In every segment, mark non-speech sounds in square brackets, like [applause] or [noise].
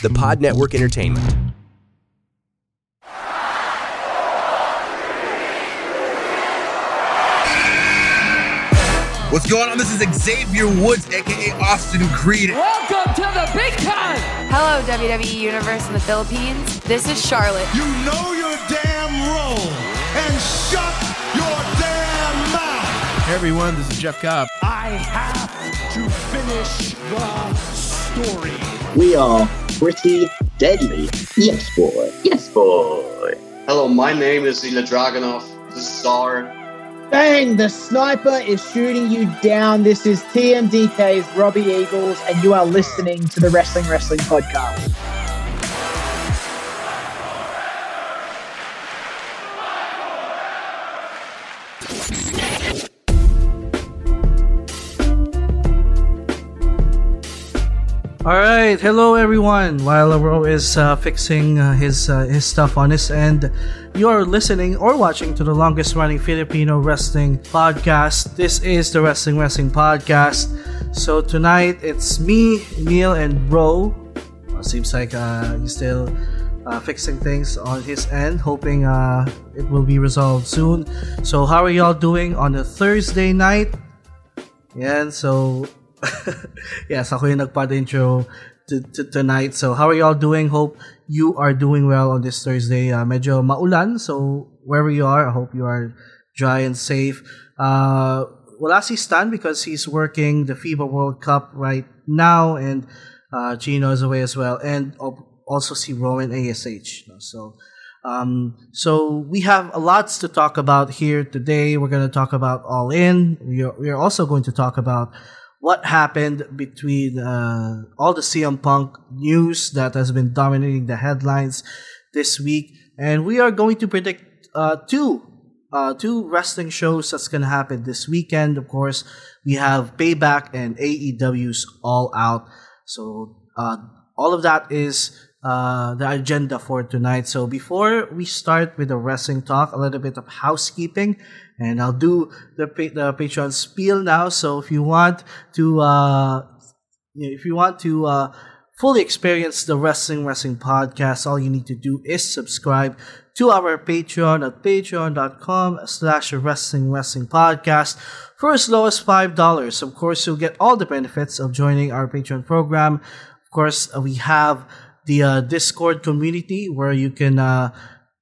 The Pod Network Entertainment. What's going on? This is Xavier Woods, aka Austin Creed. Welcome to the big time. Hello, WWE Universe in the Philippines. This is Charlotte. You know your damn role and shut your damn mouth. Hey everyone, this is Jeff Cobb. I have to finish the story. We are pretty deadly. Yes, boy. Yes, boy. Hello, my name is Ilya Dragunov, the star. Bang! The sniper is shooting you down. This is TMDK's Robbie Eagles, and you are listening to the Wrestling Wrestling Podcast. All right, hello everyone. While Ro is uh, fixing uh, his uh, his stuff on his end, you are listening or watching to the longest running Filipino wrestling podcast. This is the Wrestling Wrestling Podcast. So tonight it's me, Neil, and Ro. Seems like uh, he's still uh, fixing things on his end, hoping uh, it will be resolved soon. So how are y'all doing on a Thursday night? Yan, so [laughs] yes, ako yung nagpa-intro to, to, tonight. So, how are y'all doing? Hope you are doing well on this Thursday. Uh, medyo maulan, so wherever you are, I hope you are dry and safe. Uh, wala si Stan because he's working the FIBA World Cup right now, and uh, Gino is away as well, and also see Roman ASH. So, um, so we have a lots to talk about here today. We're going to talk about All In. We are, we are also going to talk about what happened between uh, all the CM Punk news that has been dominating the headlines this week, and we are going to predict uh, two uh, two wrestling shows that's going to happen this weekend. Of course, we have Payback and AEW's All Out. So uh, all of that is uh, the agenda for tonight. So before we start with the wrestling talk, a little bit of housekeeping and I'll do the the Patreon spiel now. So if you want to, uh, if you want to uh, fully experience the Wrestling Wrestling podcast, all you need to do is subscribe to our Patreon at patreon.com slash wrestling wrestling podcast for as low as five dollars. Of course, you'll get all the benefits of joining our Patreon program. Of course, we have the uh, Discord community where you can uh,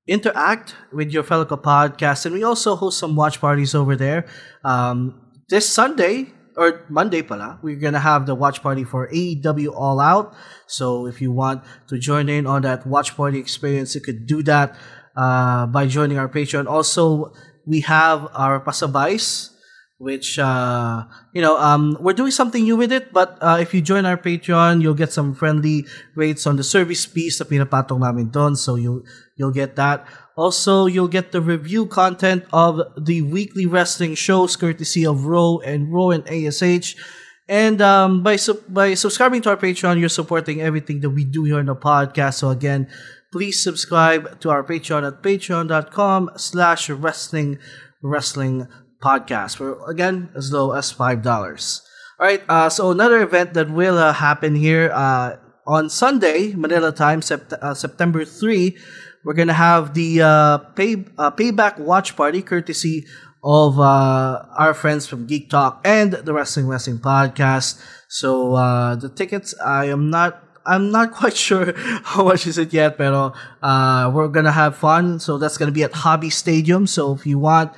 interact with your fellow podcast and we also host some watch parties over there. Um, this sunday or monday pala we're gonna have the watch party for aew all out. So if you want to join in on that watch party experience you could do that uh, by joining our patreon. Also we have our pasabais which uh, you know um, we're doing something new with it but uh, if you join our patreon you'll get some friendly rates on the service fees na pinapatong namin doon so you you'll get that. Also you'll get the review content of the weekly wrestling shows courtesy of Raw and Raw and ASH and um, by su- by subscribing to our patreon you're supporting everything that we do here on the podcast. So again please subscribe to our patreon at patreon.com slash wrestling wrestling podcast for again as low as five dollars. All right, uh, so another event that will uh, happen here uh, on Sunday, Manila time, sept- uh, September three. We're gonna have the uh, pay uh, payback watch party, courtesy of our friends from Geek Talk and the Wrestling Wrestling Podcast. So the tickets, I am not I'm not [laughs] quite sure how much is it yet, but uh, we're gonna have fun. So that's gonna be at Hobby Stadium. So if you want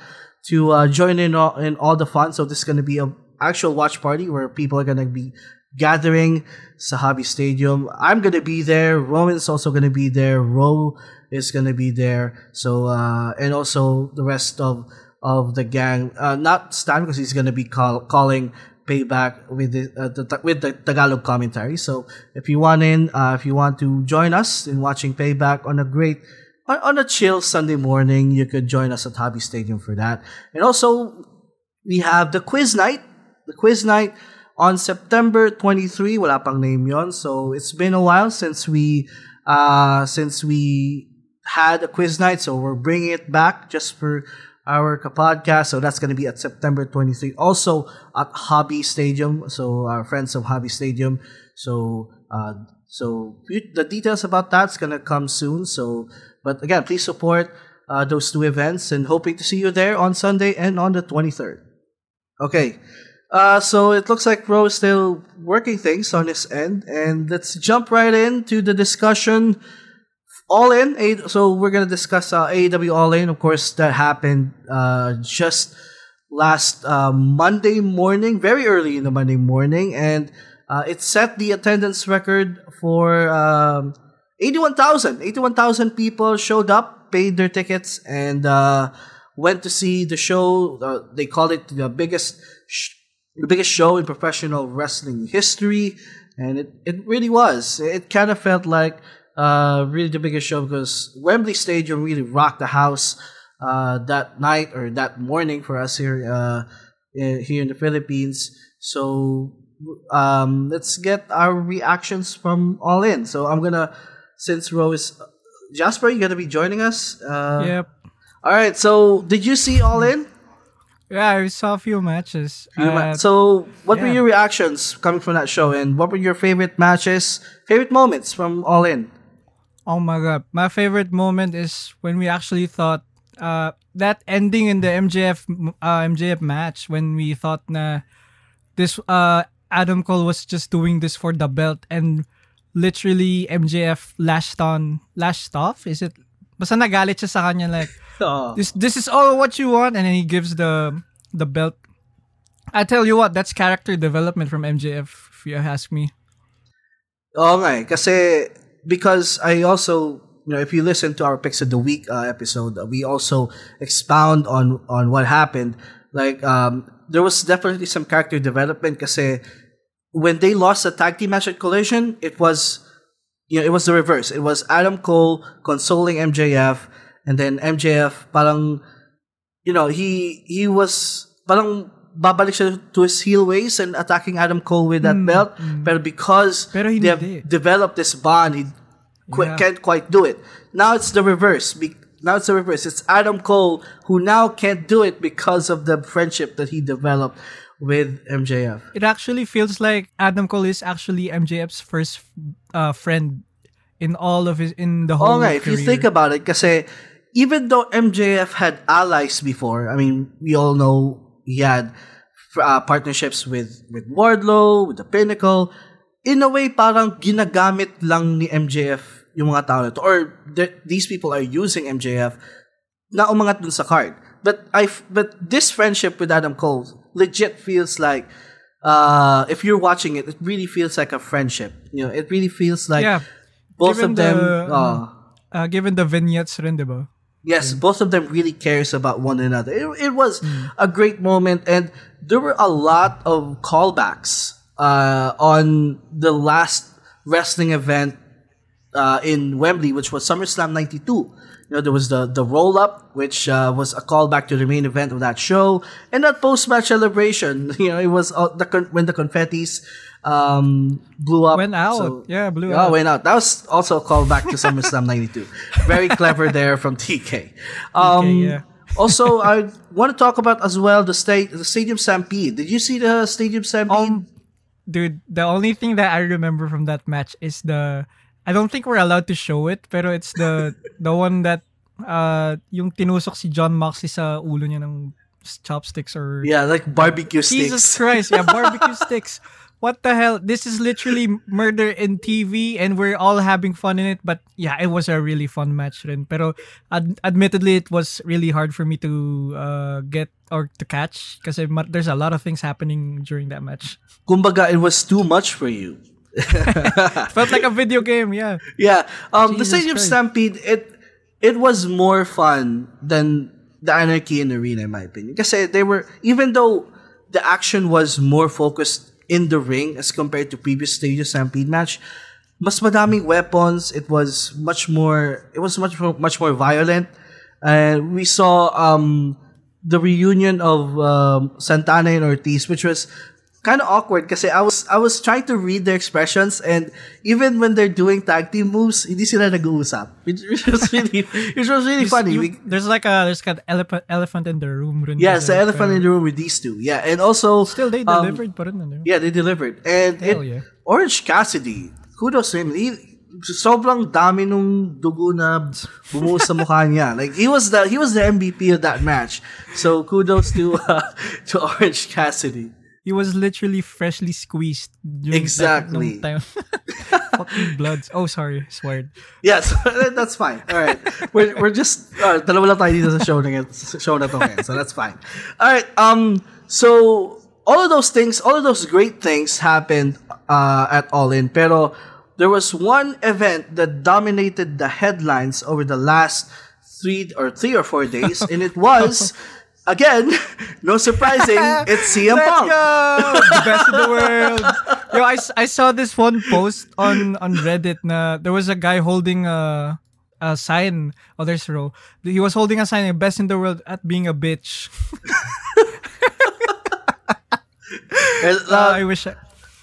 to uh, join in all, in all the fun. So this is going to be a actual watch party where people are going to be gathering Sahabi Stadium. I'm going to be there. Roman's also going to be there. Ro is going to be there. So uh, and also the rest of of the gang. Uh, not Stan because he's going to be call, calling payback with the, uh, the with the Tagalog commentary. So if you want in, uh, if you want to join us in watching payback on a great on, on a chill Sunday morning, you could join us at Hobby Stadium for that. And also we have the quiz night. The quiz night on September 23. Wala pang name yon. So it's been a while since we uh since we had a quiz night, so we're bringing it back just for our podcast. So that's going to be at September 23. Also at Hobby Stadium. So our friends of Hobby Stadium. So uh, so the details about that's going to come soon. So but again, please support uh, those two events and hoping to see you there on Sunday and on the 23rd. Okay. Uh, so it looks like Ro is still working things on his end, and let's jump right into the discussion all In, so we're gonna discuss uh, AEW All In. Of course, that happened uh, just last uh, Monday morning, very early in the Monday morning, and uh, it set the attendance record for um, 81,000. 81,000 people showed up, paid their tickets, and uh, went to see the show. Uh, they called it the biggest, sh- the biggest show in professional wrestling history, and it, it really was. It kind of felt like uh, really the biggest show because Wembley Stadium really rocked the house uh, that night or that morning for us here uh, here in the Philippines. So um, let's get our reactions from All In. So I'm gonna since Ro is Jasper, you're gonna be joining us. Uh, yep. All right. So did you see All In? Yeah, I saw a few matches. Uh, so, what yeah. were your reactions coming from that show, and what were your favorite matches, favorite moments from All In? Oh my god, my favorite moment is when we actually thought uh, that ending in the MJF uh, MJF match when we thought na this uh, Adam Cole was just doing this for the belt and literally MJF lashed on lashed off is it basta nagalit siya sa kanya like [laughs] oh. this this is all what you want and then he gives the the belt I tell you what that's character development from MJF if you ask me Okay, kasi because I also you know if you listen to our picks of the week uh, episode, uh, we also expound on on what happened. Like um, there was definitely some character development because when they lost the tag team match at Collision, it was you know it was the reverse. It was Adam Cole consoling MJF, and then MJF parang you know he he was parang babalik siya to his heel ways and attacking Adam Cole with that mm, belt. Mm. But because Pero they have developed this bond, he qu- yeah. can't quite do it. Now it's the reverse. Be- now it's the reverse. It's Adam Cole who now can't do it because of the friendship that he developed with MJF. It actually feels like Adam Cole is actually MJF's first uh, friend in all of his in the whole. Alright, if you think about it, because even though MJF had allies before, I mean, we all know he had uh, partnerships with with Wardlow, with the Pinnacle. In a way, parang ginagamit lang ni MJF yung mga tao. Or these people are using MJF na umangat dun sa card. But I but this friendship with Adam Cole legit feels like uh, if you're watching it, it really feels like a friendship. You know, it really feels like yeah. both given of them. The, uh, uh, given the vignettes, rin, diba? Yes, yeah. both of them really cares about one another. It, it was mm. a great moment, and there were a lot of callbacks uh, on the last wrestling event uh, in Wembley, which was SummerSlam '92. You know, there was the the roll up, which uh, was a callback to the main event of that show, and that post match celebration. [laughs] You know, it was uh, the when the confetti's um, blew up. Went out. So, yeah, blew out. went out. That was also a callback to SummerSlam '92. Very clever there from TK. [laughs] Um, TK yeah. also, I want to talk about as well the state the Stadium Stampede. Did you see the Stadium Stampede? Um, dude, the only thing that I remember from that match is the I don't think we're allowed to show it, pero it's the the one that uh yung tinusok si Jon Moxley sa ulo niya ng chopsticks or Yeah, like barbecue sticks. Jesus [laughs] Christ, yeah, barbecue sticks. What the hell? This is literally murder in TV and we're all having fun in it, but yeah, it was a really fun match rin. Pero ad- admittedly it was really hard for me to uh get or to catch because there's a lot of things happening during that match. Kumbaga, it was too much for you. [laughs] Felt like a video game, yeah. Yeah. Um, the Stadium Christ. Stampede, it it was more fun than the Anarchy in the Arena, in my opinion. Because they were, even though the action was more focused in the ring as compared to previous stages Stampede match. Mas madaming weapons. It was much more. It was much more, much more violent. And we saw um, the reunion of um, Santana and Ortiz, which was kind of awkward because I was I was trying to read their expressions and even when they're doing tag team moves, hindi sila nag-uusap. Which, which was [laughs] really which was really funny. you- there's like a there's like an elephant elephant in the room. yeah, kasi, it's the elephant in the room with these two. Yeah, and also Still, they um, delivered rin. ano? yeah, they delivered. And Hell it, yeah. Orange Cassidy, kudos to him. He, sobrang dami nung dugo na bumuhos sa mukha [laughs] niya. Like he was the he was the MVP of that match. So kudos to [laughs] uh, to Orange Cassidy. He was literally freshly squeezed. during that- Exactly. time. [laughs] Fucking bloods. Oh, sorry. Sweared. Yes, [laughs] that's fine. All right. We're, we're just, uh, dalawa lang tayo dito sa show na, show na to ngayon, so that's fine. All right. Um, so, all of those things, all of those great things happened uh, at All In, pero there was one event that dominated the headlines over the last three or three or four days, and it was, [laughs] again, [laughs] no surprising, [laughs] it's CM Let's Punk. go! The best in the world. Yo, I, s- I saw this one post on on Reddit na there was a guy holding a a sign. Oh, there's a row. He was holding a sign, best in the world at being a bitch. And, Uh, [laughs] uh, I wish I,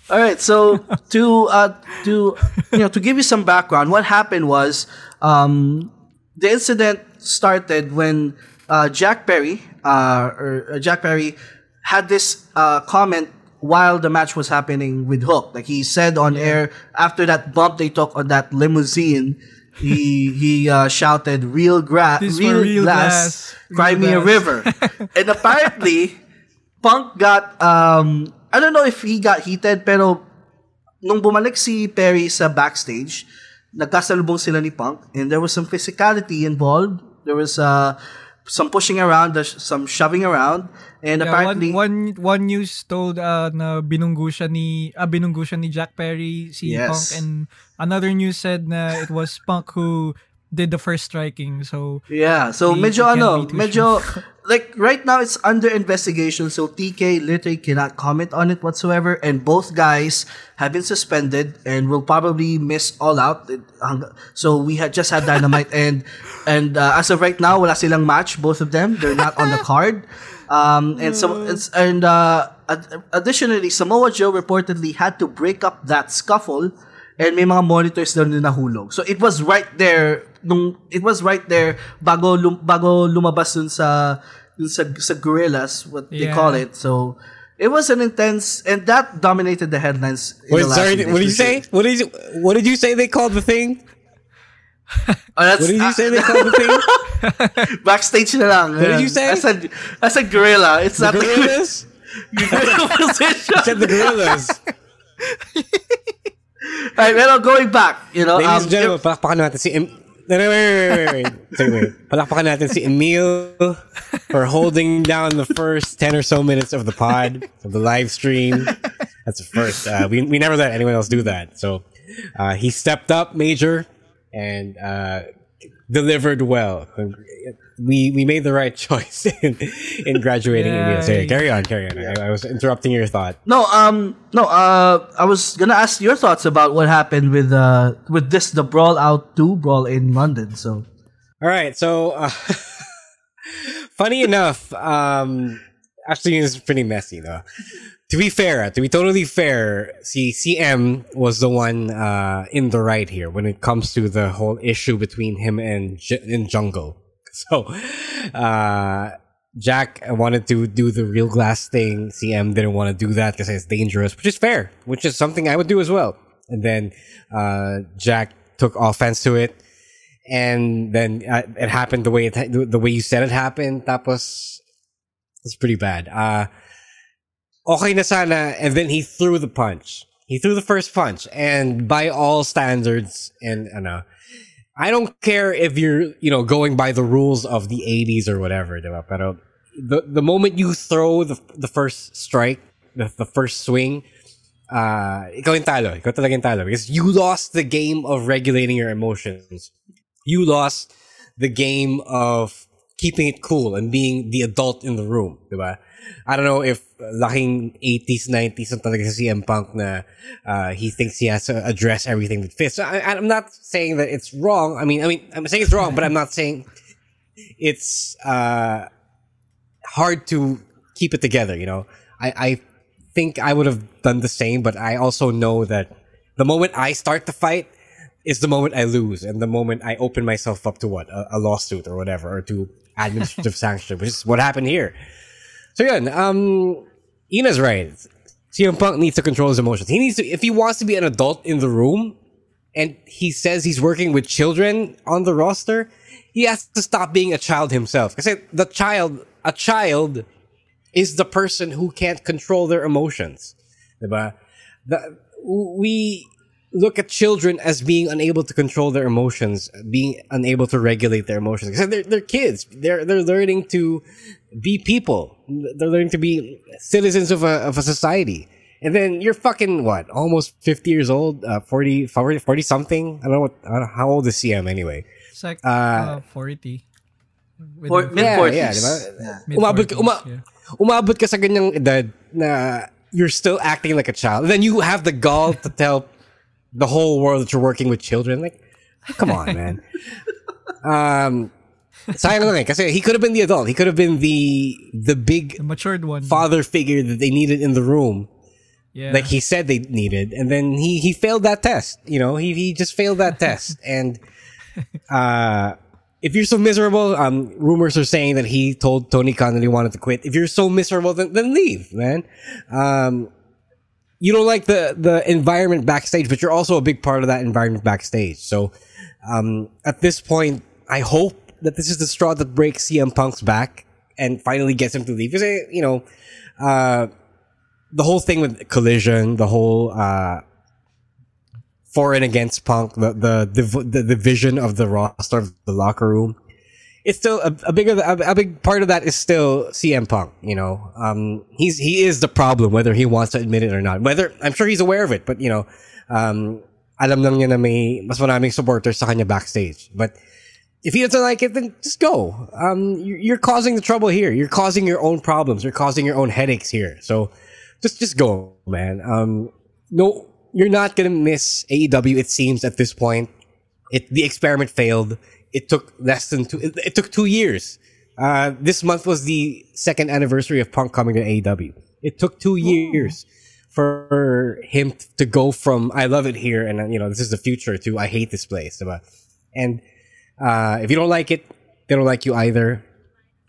All right, so to uh, to you know to give you some background, what happened was um, the incident started when uh, Jack Perry uh, or uh, Jack Perry had this uh, comment while the match was happening with Hook. Like he said on air after that bump they took on that limousine. He [laughs] he uh, shouted, "Real grass, real, real glass, glass, cry me a river." [laughs] and apparently, Punk got um I don't know if he got heated pero nung bumalik si Perry sa backstage, nagkasalubong sila ni Punk and there was some physicality involved. There was uh some pushing around, there's some shoving around and yeah, apparently one, one one news told uh, na binunggo siya ni ah, binunggo siya ni Jack Perry si Yes. Punk and another news said na it was Punk who did the first striking. So Yeah, so He- medyo he ano, medyo [laughs] [laughs] like right now it's under investigation so TK literally cannot comment on it whatsoever and both guys have been suspended and will probably miss all out. So we had just had [laughs] Dynamite and and uh, as of right now wala silang match both of them. They're not on the [laughs] card. Um and so it's and uh ad- additionally Samoa Joe reportedly had to break up that scuffle and may mga monitors doon na nahulog. So it was right there nung it was right there bago lum, bago lumabas dun sa dun sa sa gorillas what they call it. So it was an intense and that dominated the headlines. in Wait, the last sorry. What did you say? What did you What did you say they called the thing? Oh, that's, What did you say they uh, called the thing? [laughs] backstage na lang. What did you say? I said I said gorilla. It's The not gorillas? the gorilla position. You said the gorillas. [laughs] Alright, well, going back, you know, Ladies um, and gentlemen, palakpakan natin si em- wait, wait, wait, wait, wait. Wait. Palakpakan natin si Emil for holding down the first 10 or so minutes of the pod, of the live stream. That's the first. Uh, we, we never let anyone else do that. So uh, he stepped up major and uh, delivered well. We we made the right [laughs] choice in, in graduating. Emil. Sorry, carry on, carry on. I, I was interrupting your thought. No, um, no. Uh, I was gonna ask your thoughts about what happened with uh with this the brawl out two brawl in London. So All right, so uh, [laughs] funny enough, um, actually, it's pretty messy though. To be fair, to be totally fair, see, CM was the one uh, in the right here when it comes to the whole issue between him and J- and Jungle. [laughs] So, uh, Jack wanted to do the real glass thing. CM didn't want to do that because it's dangerous, which is fair, which is something I would do as well. And then uh, Jack took offense to it and then uh, it happened the way it the way you said it happened. Tapos it's pretty bad. Okay na sana, and then he threw the punch. He threw the first punch, and by all standards, and ano, I don't care if you're you know going by the rules of the '80s or whatever, diba? Pero the the moment you throw the the first strike, the, the first swing, uh, ikaw talo. Ikaw talaga talo. Because you lost the game of regulating your emotions. You lost the game of keeping it cool and being the adult in the room, diba? I don't know if laking 80s, 90s ang talaga si CM Punk na uh, he thinks he has to address everything with fists. So I, I'm not saying that it's wrong. I mean, I mean, I'm saying it's wrong, but I'm not saying it's uh, hard to keep it together. You know, I, I think I would have done the same, but I also know that the moment I start the fight is the moment I lose, and the moment I open myself up to what a, a lawsuit or whatever, or to administrative sanction, which is what happened here. So yeah, um, Ina's right. CM Punk needs to control his emotions. He needs to, if he wants to be an adult in the room, and he says he's working with children on the roster, he has to stop being a child himself. I said the child, a child, is the person who can't control their emotions. The, we look at children as being unable to control their emotions, being unable to regulate their emotions. Because they're, they're kids. They're, they're learning to be people. They're learning to be citizens of a, of a society. And then you're fucking, what, almost 50 years old? Uh, 40, 40, 40 something? I don't know what, I don't know, how old is CM anyway? It's like uh, uh 40. For, mid 40s. Yeah, yeah, diba? yeah. Umabot, ka, uma, yeah. umabot ka sa ganyang edad na you're still acting like a child. And then you have the gall to tell the whole world that you're working with children. Like, come on, man. [laughs] um, sayang lang eh. Kasi he could have been the adult. He could have been the the big the matured one father figure that they needed in the room. Yeah. Like he said they needed. And then he he failed that test. You know, he he just failed that test. [laughs] And uh if you're so miserable, um, rumors are saying that he told Tony Khan that he wanted to quit. If you're so miserable, then, then leave, man. Um, you don't like the the environment backstage, but you're also a big part of that environment backstage. So um, at this point, I hope that this is the straw that breaks CM Punk's back and finally gets him to leave. Because you know, uh, the whole thing with Collision, the whole uh, for and against Punk, the the the, the division of the roster of the locker room it's still a, a bigger a, a, big part of that is still CM Punk. You know, um, he's he is the problem, whether he wants to admit it or not. Whether I'm sure he's aware of it, but you know, um, alam lang niya na may mas maraming supporters sa kanya backstage. But if he doesn't like it, then just go. Um, you're causing the trouble here. You're causing your own problems. You're causing your own headaches here. So just just go, man. Um, no, you're not gonna miss AEW. It seems at this point, it the experiment failed it took less than two. It, it took two years. Uh, this month was the second anniversary of Punk coming to AEW. It took two years for him to go from "I love it here" and you know this is the future to "I hate this place." And uh, if you don't like it, they don't like you either.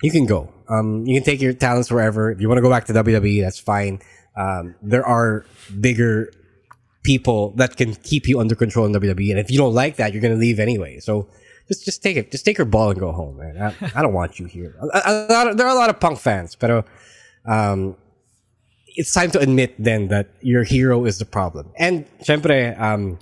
You can go. Um, you can take your talents wherever. If you want to go back to WWE, that's fine. Um, there are bigger people that can keep you under control in WWE, and if you don't like that, you're going to leave anyway. So just just take it. Just take your ball and go home, man. I, I don't want you here. A, a, of, there are a lot of punk fans, but um, it's time to admit then that your hero is the problem. And syempre, um,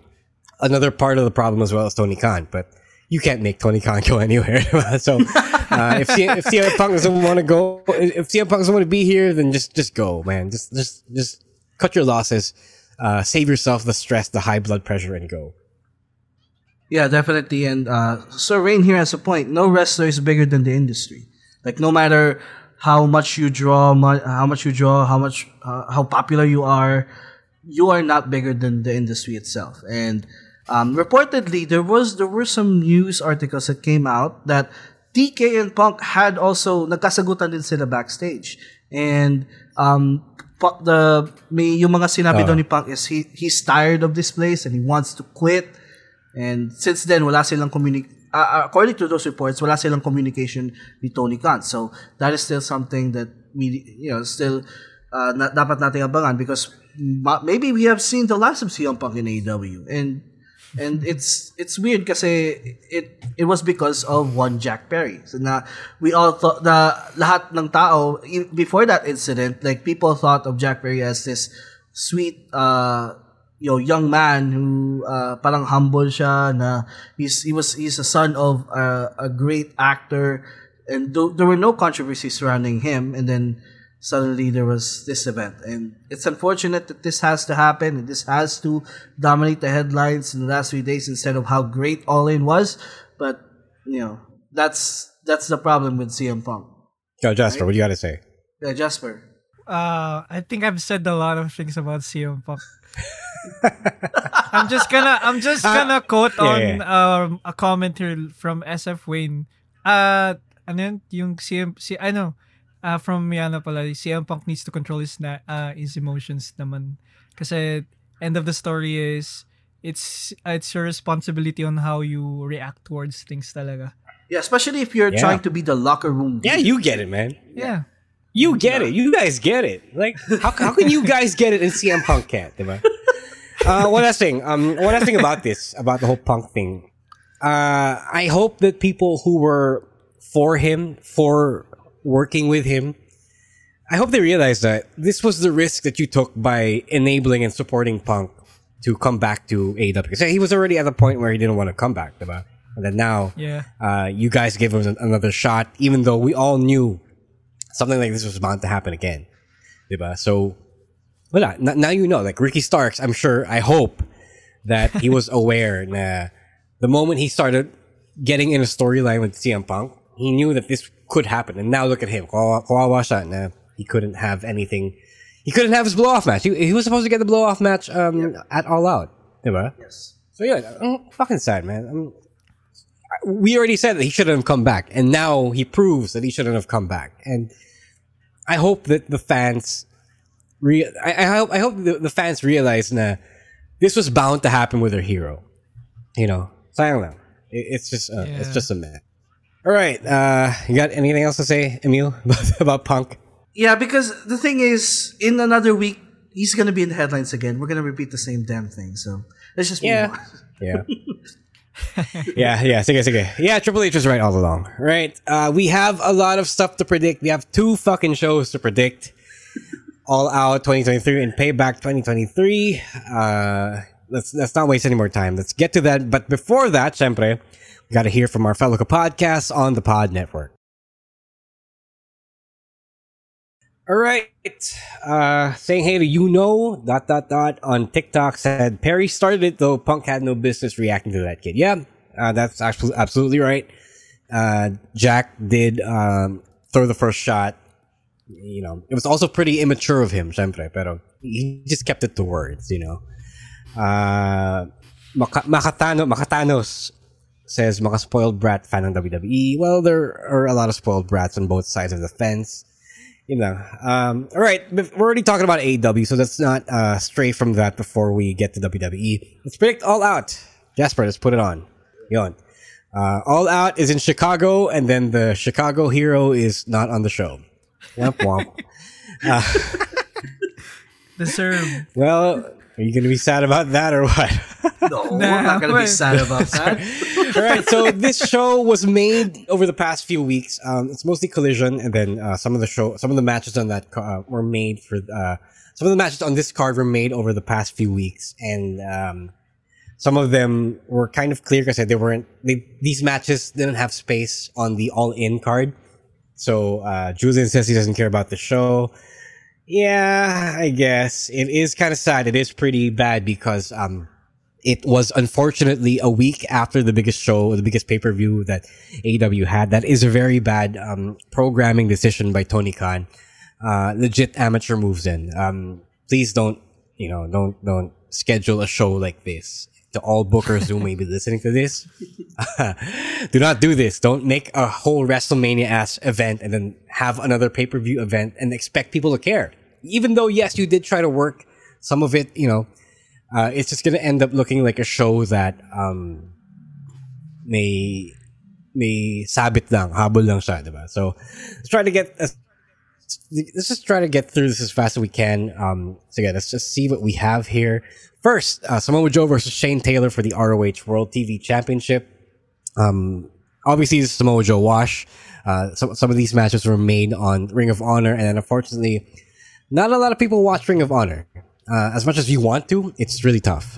another part of the problem as well is Tony Khan, but you can't make Tony Khan go [laughs] anywhere. so uh, if CM, if CM Punk doesn't want to go, if CM Punk doesn't want to be here, then just just go, man. Just just just cut your losses, uh, save yourself the stress, the high blood pressure, and go. Yeah, definitely. And uh, so Rain here has a point. No wrestler is bigger than the industry. Like no matter how much you draw, how much you draw, how much uh, how popular you are, you are not bigger than the industry itself. And um, reportedly, there was there were some news articles that came out that TK and Punk had also nagkasagutan din sila backstage. And um, the may yung mga sinabi uh. ni Punk is he he's tired of this place and he wants to quit and since then, wala silang communic uh, according to those reports, wala silang communication with Tony Khan. So that is still something that we, you know, still uh, na, dapat nating abangan because ma- maybe we have seen the last of CM Punk in AEW. And and [laughs] it's it's weird kasi it it was because of one Jack Perry. So na we all thought the lahat ng tao before that incident, like people thought of Jack Perry as this sweet uh you know, young man who uh, parang humble siya na he's he was he's a son of a, a great actor and th- there were no controversies surrounding him and then suddenly there was this event and it's unfortunate that this has to happen and this has to dominate the headlines in the last few days instead of how great all in was but you know that's that's the problem with CM Punk. Yo, Jasper, what do you got to say? Yeah, Jasper. Uh, I think I've said a lot of things about CM Punk. [laughs] [laughs] I'm just gonna I'm just gonna quote yeah, on yeah. Um, a comment here from SF Wayne. Uh, ano yun? Yung CM, si, ano, uh, from Miano pala, CM Punk needs to control his, na, uh, his emotions naman. Kasi end of the story is, it's it's your responsibility on how you react towards things talaga. Yeah, especially if you're Yeah. trying to be the locker room. Yeah, you get it, man. Yeah. You get it. You guys get it. Like, how, how can you guys get it and CM Punk can't, diba? Uh, one last thing. Um, one last thing about this, about the whole Punk thing. Uh, I hope that people who were for him, for working with him, I hope they realize that this was the risk that you took by enabling and supporting Punk to come back to AEW. Because he was already at the point where he didn't want to come back, diba? And then now, Yeah. uh, you guys gave him another shot, even though we all knew something like this was bound to happen again. Diba? So, wala. N- now you know. Like Ricky Starks, I'm sure, I hope that he was [laughs] aware na the moment he started getting in a storyline with CM Punk, he knew that this could happen. And now look at him. Kawawa kawawa siya na he couldn't have anything. He couldn't have his blow off match. He, he was supposed to get the blow off match um, at All Out. Diba? Yes. So yeah, I'm fucking sad, man. I'm, we already said that he shouldn't have come back, and now he proves that he shouldn't have come back. And I hope that the fans, re- I, I hope I hope the, the fans realize that this was bound to happen with their hero. You know, sayang lang. It, it's just uh, it's just a mess. All right, uh, you got anything else to say, Emil, [laughs] about, about Punk? Yeah, because the thing is, in another week, he's gonna be in the headlines again. We're gonna repeat the same damn thing. So let's just Yeah. on. Yeah. [laughs] yeah, yeah, sige, sige. Yeah, Triple H was right all along. Right. Uh, we have a lot of stuff to predict. We have two fucking shows to predict. All Out 2023 and Payback 2023. Uh, let's let's not waste any more time. Let's get to that. But before that, syempre, we got to hear from our fellow podcasts on the Pod Network. All right. Uh, saying hey to you know dot dot dot on TikTok said Perry started it though Punk had no business reacting to that kid. Yeah, uh, that's actually absolutely right. Uh, Jack did um, throw the first shot. You know, it was also pretty immature of him, syempre, pero he just kept it to words. You know, uh, Maka- Makatano Makatanos says mga spoiled brat fan ng WWE. Well, there are a lot of spoiled brats on both sides of the fence you know. Um, all right, we're already talking about AEW, so let's not uh, stray from that before we get to WWE. Let's predict All Out. Jasper, let's put it on. Yon. Uh, All Out is in Chicago, and then the Chicago hero is not on the show. Womp [laughs] womp. Deserve. well, are you going to be sad about that or what? [laughs] No, we're not gonna be sad about that. [laughs] All right, so this show was made over the past few weeks. Um, it's mostly Collision, and then uh, some of the show, some of the matches on that uh, were made for. Uh, some of the matches on this card were made over the past few weeks, and um, some of them were kind of clear because they weren't. They, these matches didn't have space on the All In card, so uh, Julian says he doesn't care about the show. Yeah, I guess it is kind of sad. It is pretty bad because um, it was unfortunately a week after the biggest show, the biggest pay per view that AEW had. That is a very bad um, programming decision by Tony Khan. Uh, legit amateur moves in. Um, please don't, you know, don't don't schedule a show like this. To all bookers who may be listening to this, [laughs] do not do this. Don't make a whole WrestleMania ass event and then have another pay per view event and expect people to care. Even though yes, you did try to work some of it, you know, uh, it's just gonna end up looking like a show that um, may may sabit lang, habol lang siya, diba? So let's try to get as let's just try to get through this as fast as we can. Um, so yeah, let's just see what we have here. First, uh, Samoa Joe versus Shane Taylor for the ROH World TV Championship. Um, obviously, this is Samoa Joe wash. Uh, some some of these matches were made on Ring of Honor, and unfortunately, not a lot of people watch Ring of Honor. Uh, as much as you want to, it's really tough.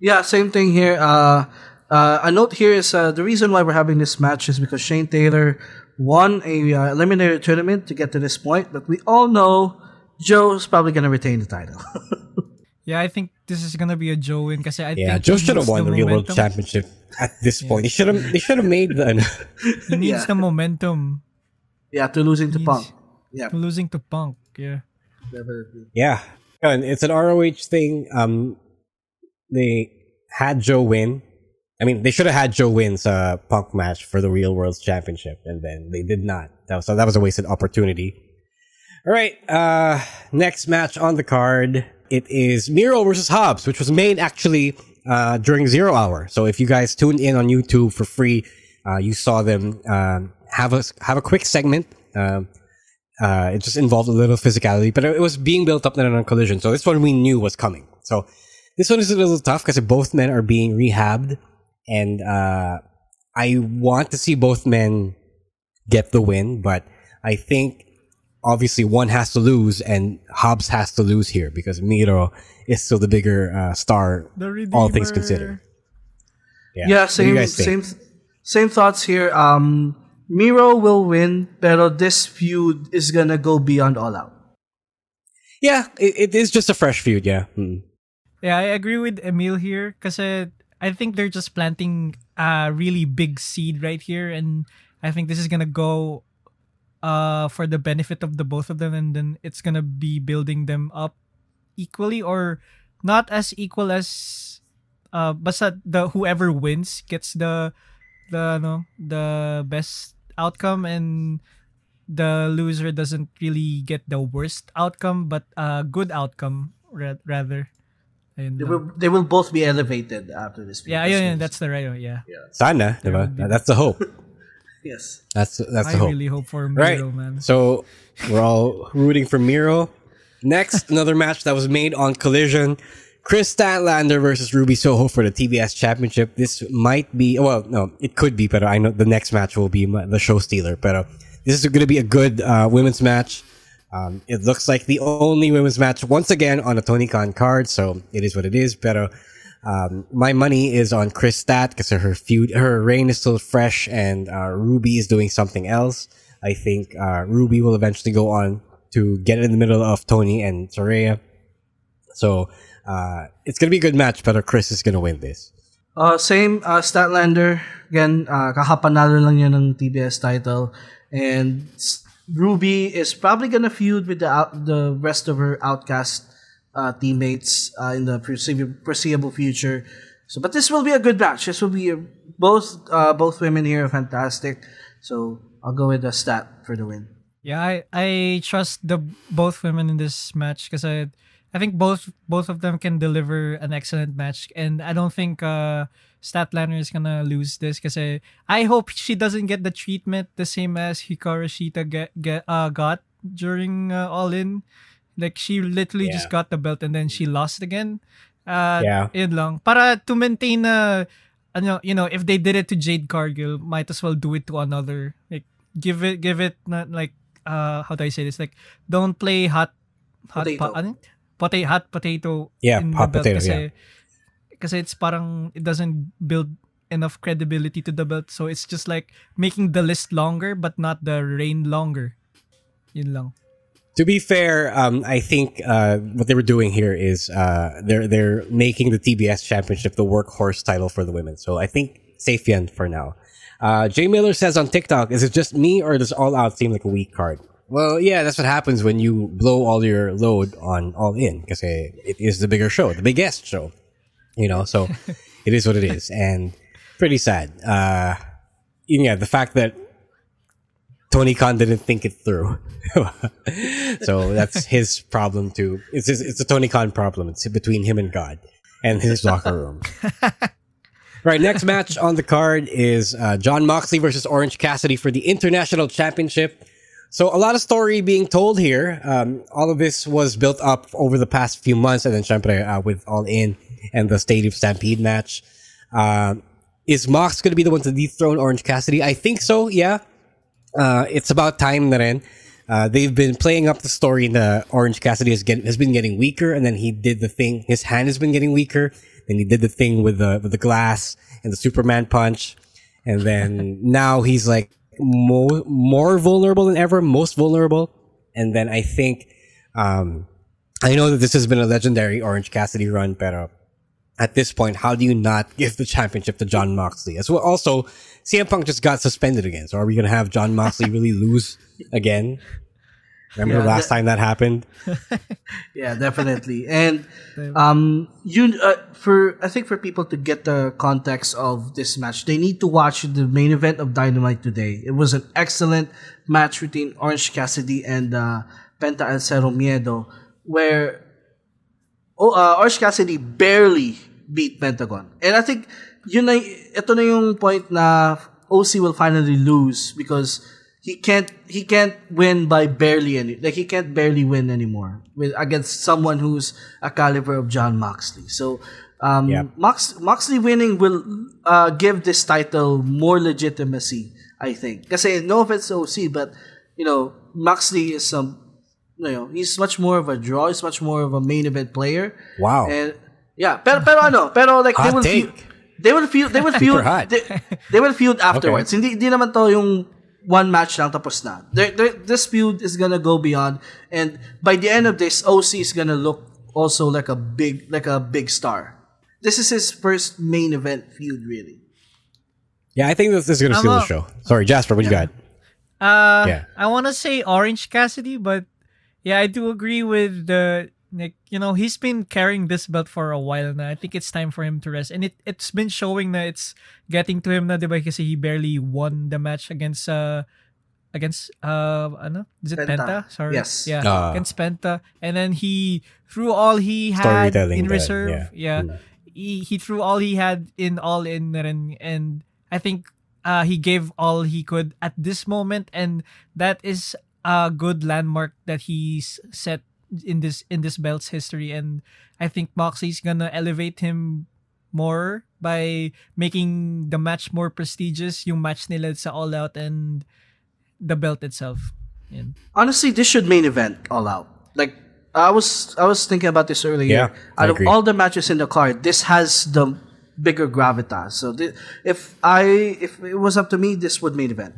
Yeah, same thing here. Uh, uh, a note here is uh, the reason why we're having this match is because Shane Taylor won a uh, eliminator tournament to get to this point, but we all know Joe's probably going to retain the title. [laughs] Yeah, I think this is gonna be a Joe win because I Yeah, think Joe should have won the Real World. Championship at this point. He should have. They should have made the. [laughs] He needs Yeah. the momentum. Yeah, to losing to Punk. Yeah, to Losing to Punk. Yeah. definitely. Yeah, and it's an ROH thing. Um, they had Joe win. I mean, they should have had Joe win a Punk match for the Real World Championship, and then they did not. That was, so that was a wasted opportunity. All right, uh, next match on the card. It is Miro versus Hobbs, which was made actually uh, during zero hour. So if you guys tuned in on YouTube for free, uh, you saw them um, have a have a quick segment. Um, uh, it just involved a little physicality, but it was being built up on collision. So this one we knew was coming. So this one is a little tough because both men are being rehabbed, and uh, I want to see both men get the win, but I think obviously one has to lose, and Hobbs has to lose here because Miro is still the bigger uh, star, The all things considered. Yeah, What do you same same same thoughts here. Um, Miro will win, pero this feud is gonna go beyond all out. Yeah, it, it is just a fresh feud. Yeah. Mm. Yeah, I agree with Emil here because I think they're just planting a really big seed right here, and I think this is gonna go uh for the benefit of the both of them, and then it's gonna be building them up equally or not as equal as uh basta the whoever wins gets the the no the best outcome and the loser doesn't really get the worst outcome but a good outcome ra- rather Ayun They lang. will they will both be elevated after this. feud. Yeah, ayun, yun, that's the right one. Yeah. Sana, diba? That's the hope. [laughs] yes. That's that's I the hope. really hope for Right. Miro, man. So we're all rooting for Miro. Next, [laughs] another match that was made on Collision. Kris Statlander versus Ruby Soho for the TBS Championship. This might be, well, no, it could be, but I know the next match will be the show stealer. But this is going to be a good uh, women's match. Um, it looks like the only women's match once again on a Tony Khan card, so it is what it is. But um, my money is on Kris Stat because her feud, her reign is still fresh, and uh, Ruby is doing something else. I think uh, Ruby will eventually go on to get in the middle of Toni and Saraya. So uh, it's gonna be a good match, but Kris is gonna win this. Uh, same uh, Statlander. Again, uh, kakapanalo lang yun ng TBS title. And Ruby is probably gonna feud with the the rest of her Outcast uh, teammates uh, in the foreseeable, foreseeable future. So, but this will be a good match. This will be a, both uh, both women here are fantastic. So I'll go with the stat for the win. Yeah, I, I trust the both women in this match because I I think both both of them can deliver an excellent match, and I don't think uh, Statlander is gonna lose this because I I hope she doesn't get the treatment the same as Hikaru Shida get, get uh, got during uh, All In. Like she literally just got the belt and then she lost again. Uh, Yeah. Yun lang. Para to maintain uh, ano, you know, if they did it to Jade Cargill, might as well do it to another. Like give it give it not like uh how do I say this? Like don't play hot hot Potato. Pa, ano? Potato hot potato Yeah, in hot the belt potato, kasi, yeah. Kasi it's parang it doesn't build enough credibility to the belt. So it's just like making the list longer but not the reign longer. Yun lang. To be fair, um, I think uh, what they were doing here is uh, they're they're making the TBS Championship the workhorse title for the women. So I think safe yan for now. Uh, Jay Miller says on TikTok, "Is it just me or does All Out seem like a weak card?" Well, yeah, that's what happens when you blow all your load on All In because it is the bigger show, the biggest show. You know, so [laughs] it is what it is, and pretty sad. Uh, yeah, the fact that Tony Khan didn't think it through. [laughs] so that's his problem too. It's his, it's a Tony Khan problem. It's between him and God and his locker room. [laughs] right, next match on the card is uh, Jon Moxley versus Orange Cassidy for the International Championship. So a lot of story being told here. Um, all of this was built up over the past few months, and then syempre, uh, with All In and the Stadium Stampede match. Um, is Mox going to be the one to dethrone Orange Cassidy? I think so. Yeah uh, it's about time. Uh, they've been playing up the story the Orange Cassidy has, get, has been getting weaker, and then he did the thing. His hand has been getting weaker. Then he did the thing with the with the glass and the Superman punch, and then [laughs] now he's like more more vulnerable than ever, most vulnerable. And then I think um, I know that this has been a legendary Orange Cassidy run, but at this point, how do you not give the championship to Jon Moxley? As well, also, CM Punk just got suspended again. So are we going to have Jon Moxley [laughs] really lose again? Remember Yeah, the last that- time that happened? [laughs] Yeah, definitely. And um, you uh, for I think for people to get the context of this match, they need to watch the main event of Dynamite today. It was an excellent match between Orange Cassidy and uh, Penta El Zero Miedo, where oh, uh, Orange Cassidy barely beat Pentagon. And I think yun na, ito na yung point na OC will finally lose because he can't he can't win by barely any like he can't barely win anymore with against someone who's a caliber of Jon Moxley. So um Yeah. Mox, Moxley winning will uh, give this title more legitimacy, I think. Kasi no offense to OC, but you know, Moxley is some you know, he's much more of a draw, he's much more of a main event player. Wow. And yeah, pero pero ano, pero like they Hot will take. feud, they will feud they will [laughs] Super feud they, they will feud [laughs] afterwards. Hindi hindi naman to yung one match lang tapos na. There, there, this feud is gonna go beyond and by the end of this OC is gonna look also like a big like a big star. This is his first main event feud really. Yeah, I think this is going to I'm steal the show. Sorry, Jasper, what you got? Uh, Yeah. I want to say Orange Cassidy, but yeah, I do agree with the Nick. You know, he's been carrying this belt for a while now. I think it's time for him to rest, and it it's been showing that it's getting to him na, diba? Kasi he barely won the match against uh against uh ano is it Penta. Penta? Sorry, Yes. yeah, Ah. against Penta, and then he threw all he had in there, reserve. yeah. yeah. He, he threw all he had in all in and and I think uh, he gave all he could at this moment, and that is a good landmark that he's set in this in this belt's history. And I think Moxley's gonna elevate him more by making the match more prestigious. Yung match nila sa All Out and the belt itself. Yan. honestly, this should main event all out. Like I was, I was thinking about this earlier. Yeah, I Out agree. of all the matches in the card, this has the bigger gravitas. So thi- if I, if it was up to me, this would main event.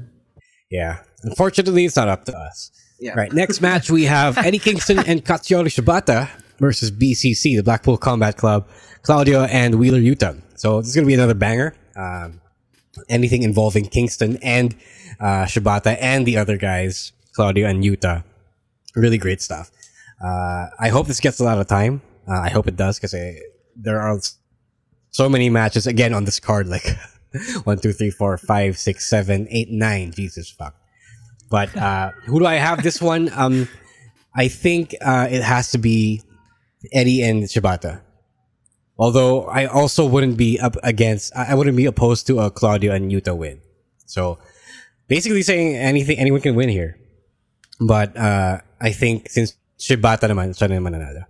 Yeah. Unfortunately, it's not up to us. Yeah. Right. Next match, we have Eddie Kingston and Katsuyori Shibata versus BCC, the Blackpool Combat Club, Claudio and Wheeler Yuta. So this is going to be another banger. Um, anything involving Kingston and uh, Shibata and the other guys, Claudio and Yuta. Really great stuff. Uh, I hope this gets a lot of time. Uh, I hope it does because there are so many matches again on this card. Like [laughs] one, two, three, four, five, six, seven, eight, nine. Jesus fuck. But uh, who do I have this one? Um, I think uh, it has to be Eddie and Shibata. Although I also wouldn't be up against, I wouldn't be opposed to a Claudio and Yuta win. So basically saying anything, anyone can win here. But uh, I think since Shibata naman, siya naman nanalo.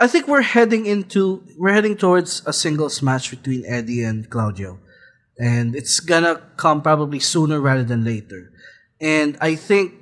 I think we're heading into we're heading towards a singles match between Eddie and Claudio, and it's gonna come probably sooner rather than later. And I think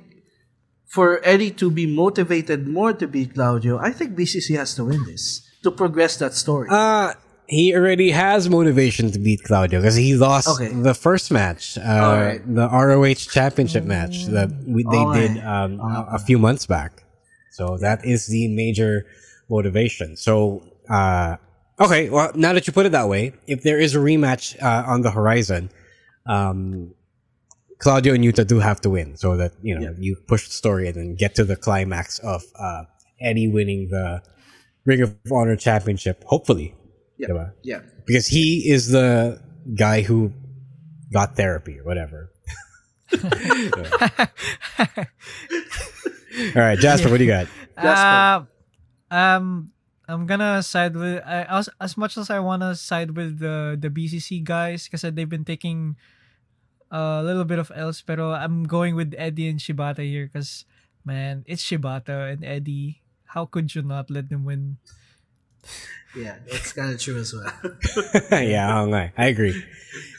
for Eddie to be motivated more to beat Claudio, I think BCC has to win this to progress that story. Uh, he already has motivation to beat Claudio because he lost Okay. the first match, uh, Alright. the ROH Championship match that we, they Alright. did um, a, a few months back. So that is the major motivation. So, uh, okay, well, now that you put it that way, if there is a rematch uh, on the horizon, um, Claudio and Yuta do have to win so that you know you push the story and then get to the climax of uh, Eddie winning the Ring of Honor Championship. Hopefully, yeah, diba? yeah. because he is the guy who got therapy or whatever. [laughs] All right, Jasper, what do you got? Uh, um, I'm gonna side with I, as as much as I wanna side with the the BCC guys because they've been taking a little bit of else, pero I'm going with Eddie and Shibata here because man, it's Shibata and Eddie. How could you not let them win? Yeah, it's kind of true as well. [laughs] yeah, oo. I agree.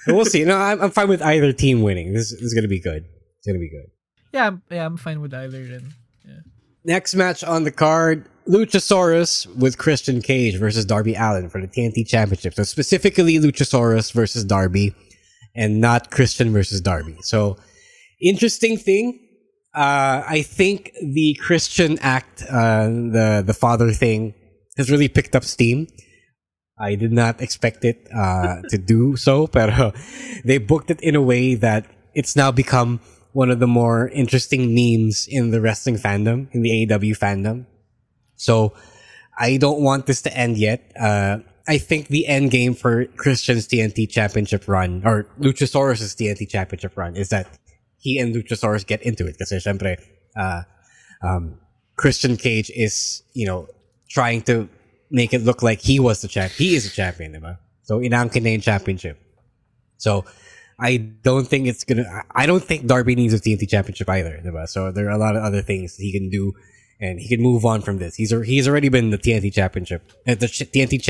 But we'll see. No, I'm, I'm fine with either team winning. This, this is going to be good. It's going to be good. Yeah, I'm, yeah, I'm fine with either. Then Next match on the card Luchasaurus with Christian Cage versus Darby Allin for the TNT Championship. So, specifically, Luchasaurus versus Darby and not Christian versus Darby. So, interesting thing uh, I think the Christian act, uh, the the father thing, has really picked up steam. I did not expect it uh, [laughs] to do so, but they booked it in a way that it's now become one of the more interesting memes in the wrestling fandom, in the AEW fandom. So I don't want this to end yet. Uh, I think the end game for Christian's TNT championship run, or Luchasaurus's TNT championship run, is that he and Luchasaurus get into it. because, syempre, uh, um, Christian Cage is, you know, trying to make it look like he was the champ. He is the champion? So, inangkin na yung championship. So, I don't think it's gonna, I don't think Darby needs a TNT championship either, diba? So, there are a lot of other things he can do and he can move on from this. He's, he's already been the TNT championship, uh, the TNT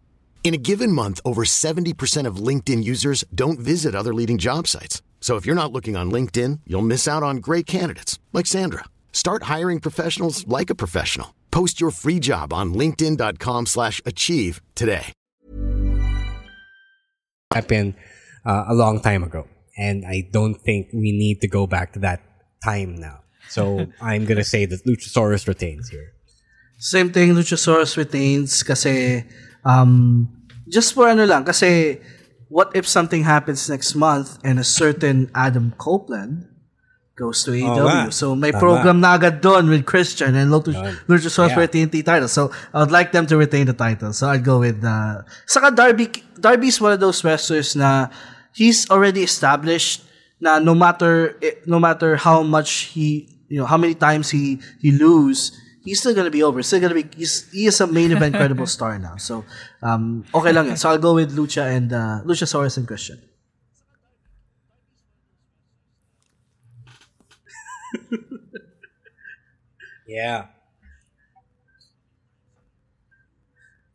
In a given month, over 70% of LinkedIn users don't visit other leading job sites. So if you're not looking on LinkedIn, you'll miss out on great candidates like Sandra. Start hiring professionals like a professional. Post your free job on linkedin.com/achieve today. Happened uh, a long time ago, and I don't think we need to go back to that time now. So [laughs] I'm gonna say that Luchasaurus retains here. Same thing, Luchasaurus retains kasi Um, just for ano lang, kasi what if something happens next month and a certain Adam Copeland goes to AEW. Oh, so may Tama. program na agad doon with Christian and Lotus, Lotus yeah. for TNT title. So I would like them to retain the title. So I'd go with uh Saka Darby Darby's one of those wrestlers na he's already established na no matter no matter how much he you know how many times he he lose he's still gonna be over. Still gonna be he's he is a main event credible [laughs] star now. So um okay lang yan. So I'll go with Lucha and uh, Soros and Christian. [laughs] yeah.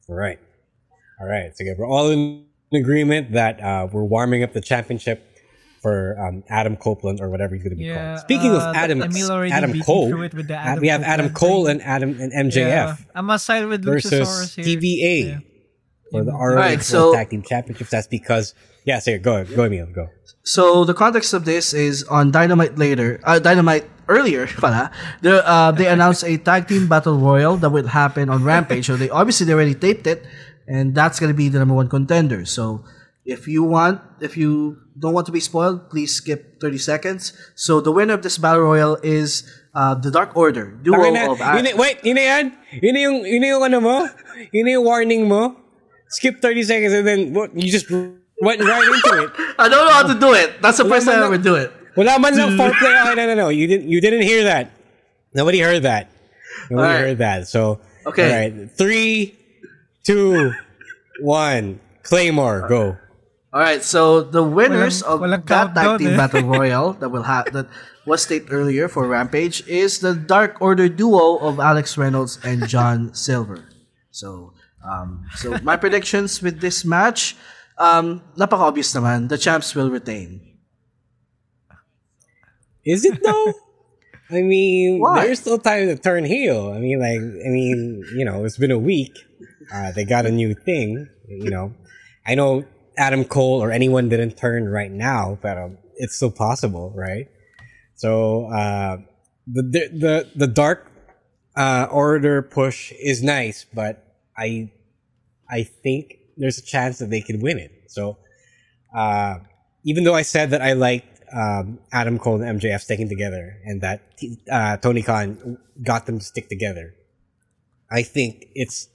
All right. All right. So we're all in agreement that uh, we're warming up the championship for um, Adam Copeland or whatever he's going to be yeah, called. Speaking uh, of Adam, Adam Cole, Adam we have Adam Cole and Adam and MJF. Yeah. I must side with versus TVA yeah. for the ROH right, so, Tag Team Championships. That's because yeah. So go ahead, go Emile go. So the context of this is on Dynamite later, uh, Dynamite earlier, [laughs] pala, they, uh, they announced a tag team battle royal that will happen on Rampage. So they obviously they already taped it, and that's gonna be the number one contender. So if you want, if you don't want to be spoiled, please skip 30 seconds. So the winner of this battle royal is uh, the Dark Order duo na, of yun, wait, yun na yan? Yun na yung, yun na yung ano mo? Yun na yung warning mo? Skip 30 seconds and then what, you just went right into it. [laughs] I don't know how to do it. That's the wala first time I ever do it. Wala man lang foreplay. Oh, no, no, no. You didn't, you didn't hear that. Nobody heard that. Nobody right. heard that. So, okay. All right. Three, two, one. Claymore, go. All right, so the winners walang, of walang that tag team eh. battle royal that will have that was stated earlier for Rampage is the Dark Order duo of Alex Reynolds and John [laughs] Silver. So, um, so my predictions with this match, um, napaka obvious naman. The champs will retain. Is it though? [laughs] I mean, Why? there's still time to turn heel. I mean, like, I mean, you know, it's been a week. Uh, they got a new thing. You know, I know Adam Cole or anyone didn't turn right now, but um, it's still possible, right? So uh, the the the dark uh, order push is nice, but I I think there's a chance that they could win it. So uh, even though I said that I liked um, Adam Cole and MJF sticking together, and that uh, Tony Khan got them to stick together, I think it's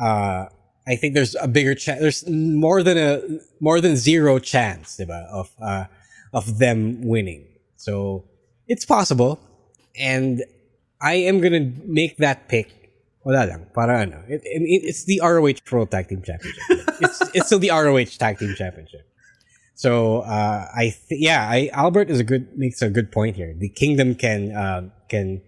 uh, I think there's a bigger chance. There's more than a more than zero chance, diba, of uh, of them winning. So it's possible, and I am gonna make that pick. Wala lang, para ano. It, it, it's the ROH Pro Tag Team Championship. [laughs] it's it's still the ROH Tag Team Championship. So uh, I th- yeah, I Albert is a good makes a good point here. The kingdom can uh, can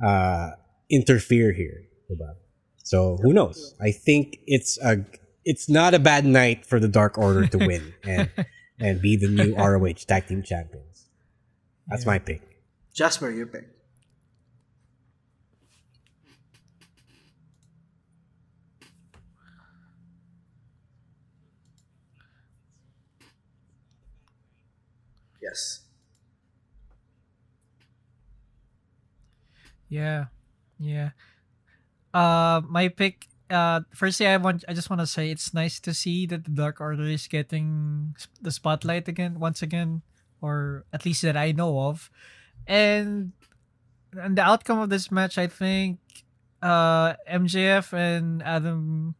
uh, interfere here. diba? So who knows? I think it's a it's not a bad night for the Dark Order to win [laughs] and and be the new [laughs] ROH Tag Team Champions. That's my pick. Jasper, your pick. Yes. Yeah, yeah. Uh, my pick. Uh, firstly, I want. I just want to say it's nice to see that the Dark Order is getting the spotlight again, once again, or at least that I know of, and and the outcome of this match, I think, uh, MJF and Adam,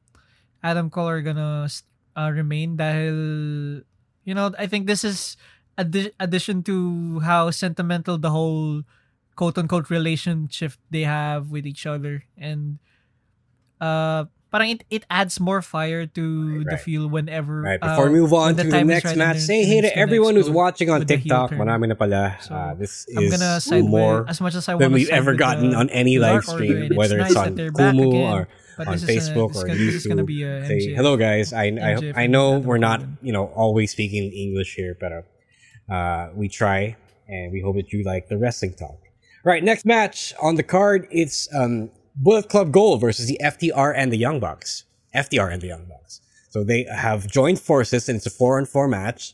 Adam Cole are gonna uh, remain. Dahil, you know, I think this is addi- addition to how sentimental the whole quote unquote relationship they have with each other and uh parang it, it adds more fire to the right. feel whenever Right, uh, before we move on to the next right match, say hey to everyone who's watching on the TikTok. Marami na pala. Uh, this I'm is more with, as much as I than we've ever gotten on any live stream, whether it's on Kumu or on Facebook or this is gonna YouTube. be Say hello, guys. I I, MJF I know we're not you know always speaking English here, but uh, we try and we hope that you like the wrestling talk. Right, next match on the card, it's um, Bullet Club Gold versus the FTR and the Young Bucks. FTR and the Young Bucks. So they have joined forces and it's a four on four match.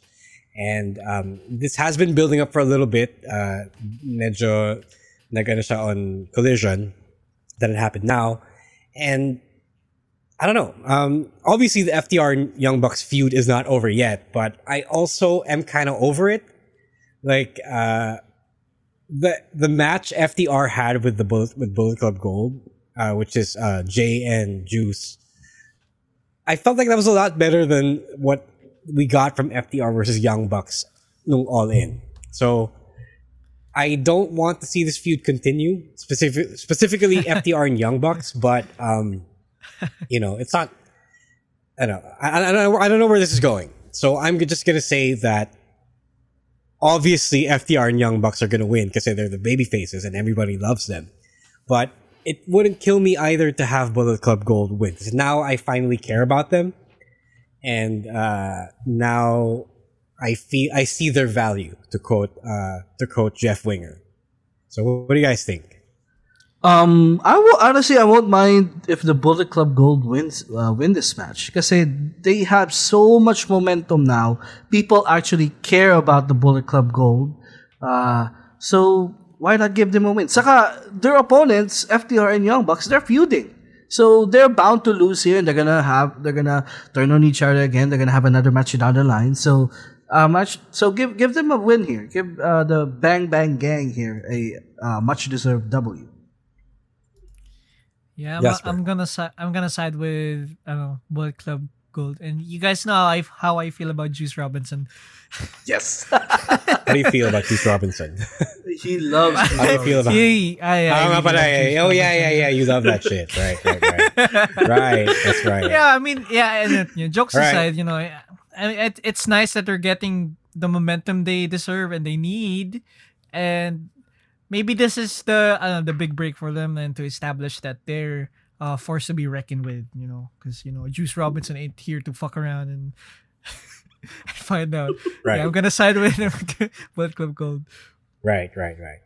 And um, this has been building up for a little bit. Uh, medyo on collision that it happened now. And I don't know. Um, obviously, the FTR and Young Bucks feud is not over yet, but I also am kind of over it. Like, uh, the the match FTR had with the Bullet with Bullet Club Gold, uh, which is uh, Jay and Juice. I felt like that was a lot better than what we got from FTR versus Young Bucks nung All In. So I don't want to see this feud continue, specific, specifically [laughs] FTR and Young Bucks, but um, you know, it's not. I don't know. I, I, don't know. I don't know where this is going. So I'm just gonna say that obviously FTR and Young Bucks are going to win because they're the baby faces and everybody loves them. But it wouldn't kill me either to have Bullet Club Gold win. now I finally care about them, and uh, now I feel I see their value. To quote uh, to quote Jeff Winger. So what do you guys think? Um, I will honestly, I won't mind if the Bullet Club Gold wins uh, win this match because they have so much momentum now. People actually care about the Bullet Club Gold, uh, so why not give them a win? Saka their opponents, FTR and Young Bucks, they're feuding, so they're bound to lose here, and they're gonna have they're gonna turn on each other again. They're gonna have another match down the line. So, uh. So give give them a win here. Give uh, the Bang Bang Gang here a uh, much deserved W. Yeah, I'm, I'm gonna si- I'm gonna side with I don't know Bullet Club Gold, and you guys know how I, how I feel about Juice Robinson. [laughs] Yes. How do you feel about Juice Robinson? [laughs] he loves. How do you feel about? He- I- I nga really pala, love eh. Juice oh yeah, yeah, yeah. You love that [laughs] shit, right? Right, right. right. That's right. Yeah, I mean, yeah, and you know, jokes Right. aside, you know, I, I mean, it, it's nice that they're getting the momentum they deserve and they need, and maybe this is the uh, the big break for them and to establish that they're uh, force to be reckoned with, you know, because you know Juice Robinson ain't here to fuck around and [laughs] find out. Right. Yeah, I'm gonna side with [laughs] Bullet Club Gold. Right, right, right.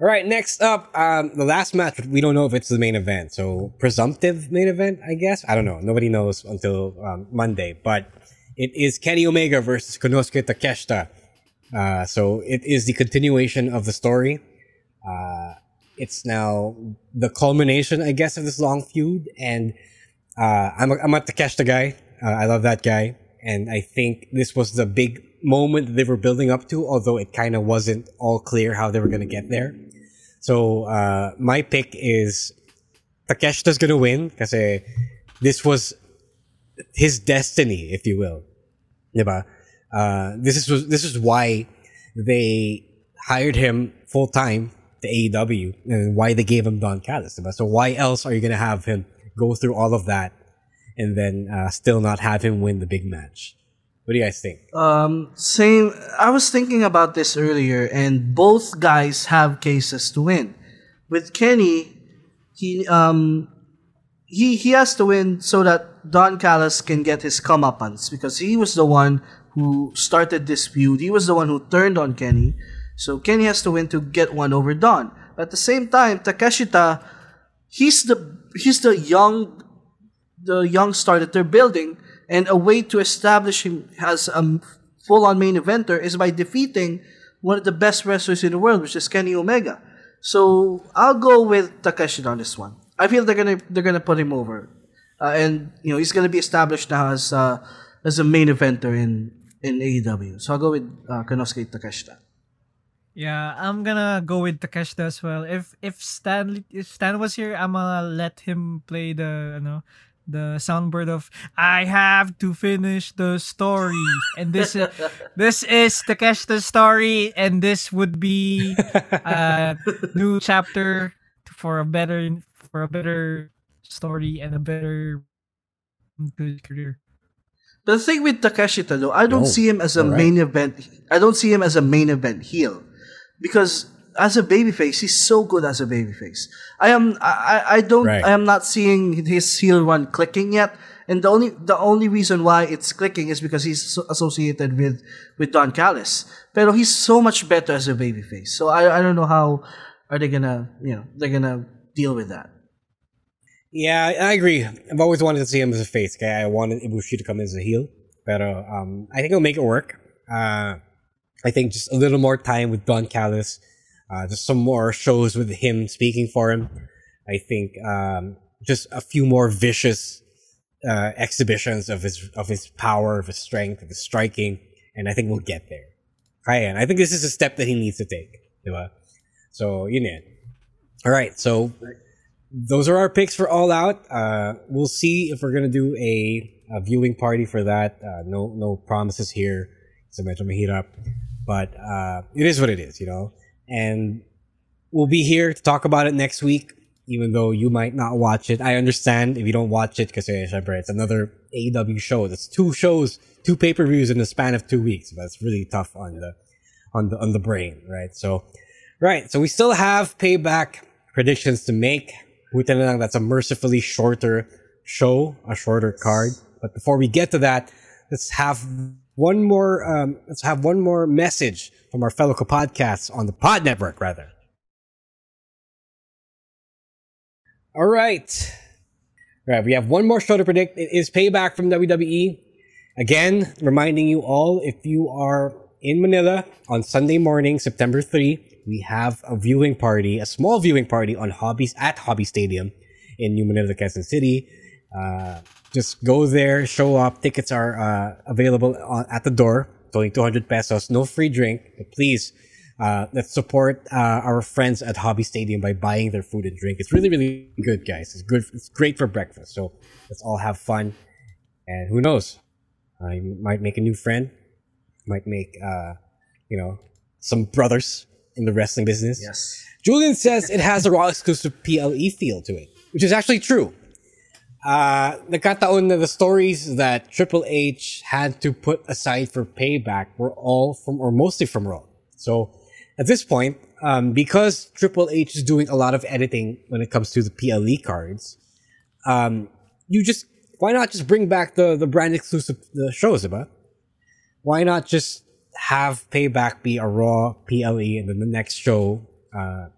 All right, next up, um, the last match. We don't know if it's the main event, so presumptive main event, I guess. I don't know. Nobody knows until um, Monday, but it is Kenny Omega versus Konosuke Takeshita. Uh, so it is the continuation of the story. Uh, it's now the culmination, I guess, of this long feud, and uh, I'm I'm a Takeshita guy. Uh, I love that guy, and I think this was the big moment they were building up to, although it kind of wasn't all clear how they were going to get there. So uh, my pick is Takeshita's going to win because this was his destiny, if you will. Diba? Uh, this is this is why they hired him full time to AEW and why they gave him Don Callis. So why else are you going to have him go through all of that and then uh, still not have him win the big match? What do you guys think? Um, same. I was thinking about this earlier, and both guys have cases to win. With Kenny, he um he he has to win so that Don Callis can get his comeuppance because he was the one who started this feud. He was the one who turned on Kenny. So Kenny has to win to get one over Don. But at the same time, Takeshita, he's the he's the young the young star that they're building, and a way to establish him as a full on main eventer is by defeating one of the best wrestlers in the world, which is Kenny Omega. So I'll go with Takeshita on this one. I feel they're gonna they're gonna put him over, uh, and you know he's gonna be established now as uh, as a main eventer in in AEW. So I'll go with uh, Konosuke Takeshita. Yeah, I'm gonna go with Takeshita as well. If if Stan if Stan was here, I'm gonna let him play the you know the soundboard of I have to finish the story. And this is [laughs] this is Takeshita's story and this would be [laughs] a new chapter for a better for a better story and a better good career. The thing with Takeshita though, I don't No. see him as a Alright. main event. I don't see him as a main event heel because as a babyface, he's so good as a babyface. I am. I. I- don't. Right. I am not seeing his heel run clicking yet. And the only the only reason why it's clicking is because he's so- associated with with Don Callis. Pero he's so much better as a babyface. So I I don't know how are they gonna you know they're gonna deal with that. Yeah, I I agree. I've always wanted to see him as a face. guy. I wanted Ibushi to come as a heel, but uh, um, I think it'll make it work. Uh, I think just a little more time with Don Callis, uh, just some more shows with him speaking for him. I think um, just a few more vicious uh, exhibitions of his of his power, of his strength, of his striking, and I think we'll get there. Kaya. I think this is a step that he needs to take. Diba? So, yun yan. All right, so those are our picks for All Out. Uh, we'll see if we're gonna do a, a viewing party for that. Uh, no, no promises here. So medyo mahirap, but uh, it is what it is, you know. And we'll be here to talk about it next week, even though you might not watch it. I understand if you don't watch it because it's another AEW show. That's two shows, two pay per views in the span of two weeks. But it's really tough on the on the on the brain, right? So, right. So we still have payback predictions to make. That's a mercifully shorter show, a shorter card. But before we get to that, let's have one more. Um, let's have one more message from our fellow podcasts on the Pod Network, rather. All right. All right, we have one more show to predict. It is Payback from WWE. Again, reminding you all, if you are in Manila on Sunday morning, September 3, we have a viewing party, a small viewing party on Hobbies at Hobby Stadium in New Manila, Quezon City. Uh, just go there, show up. Tickets are uh, available on, at the door. It's only 200 pesos, no free drink. But please, uh, let's support uh, our friends at Hobby Stadium by buying their food and drink. It's really, really good, guys. It's good. It's great for breakfast. So let's all have fun. And who knows? You might make a new friend. Might make, uh, you know, some brothers in the wrestling business. Yes. Julian says it has a Raw exclusive PLE feel to it, which is actually true. Uh, nagkataon na the stories that Triple H had to put aside for payback were all from, or mostly from Raw. So at this point, um, because Triple H is doing a lot of editing when it comes to the PLE cards, um, you just, why not just bring back the, the brand exclusive the shows, diba? Why not just have payback be a Raw PLE and then the next show, uh,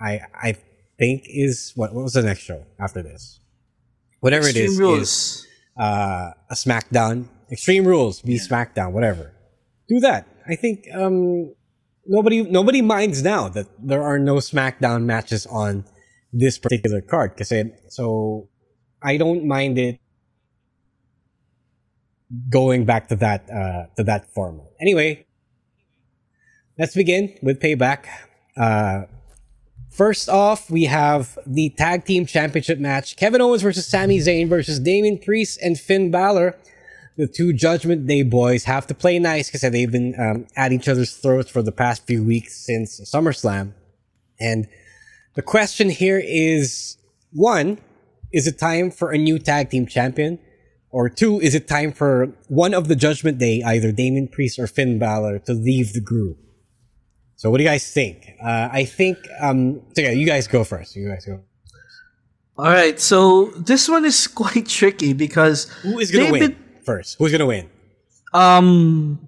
I, I think is, what, what was the next show after this? Whatever it Extreme is, Rules. is uh, a SmackDown, Extreme Rules, be SmackDown, whatever. Do that. I think um, nobody nobody minds now that there are no SmackDown matches on this particular card. Kasi, so I don't mind it going back to that uh, to that format. Anyway, let's begin with payback. Uh, First off, we have the tag team championship match: Kevin Owens versus Sami Zayn versus Damien Priest and Finn Balor. The two Judgment Day boys have to play nice because they've been um, at each other's throats for the past few weeks since SummerSlam. And the question here is: one, is it time for a new tag team champion? Or two, is it time for one of the Judgment Day, either Damien Priest or Finn Balor, to leave the group? So what do you guys think? Uh, I think, um, so yeah, you guys go first. You guys go. All right, so this one is [laughs] quite tricky because who is gonna win first? Who's gonna win? Um,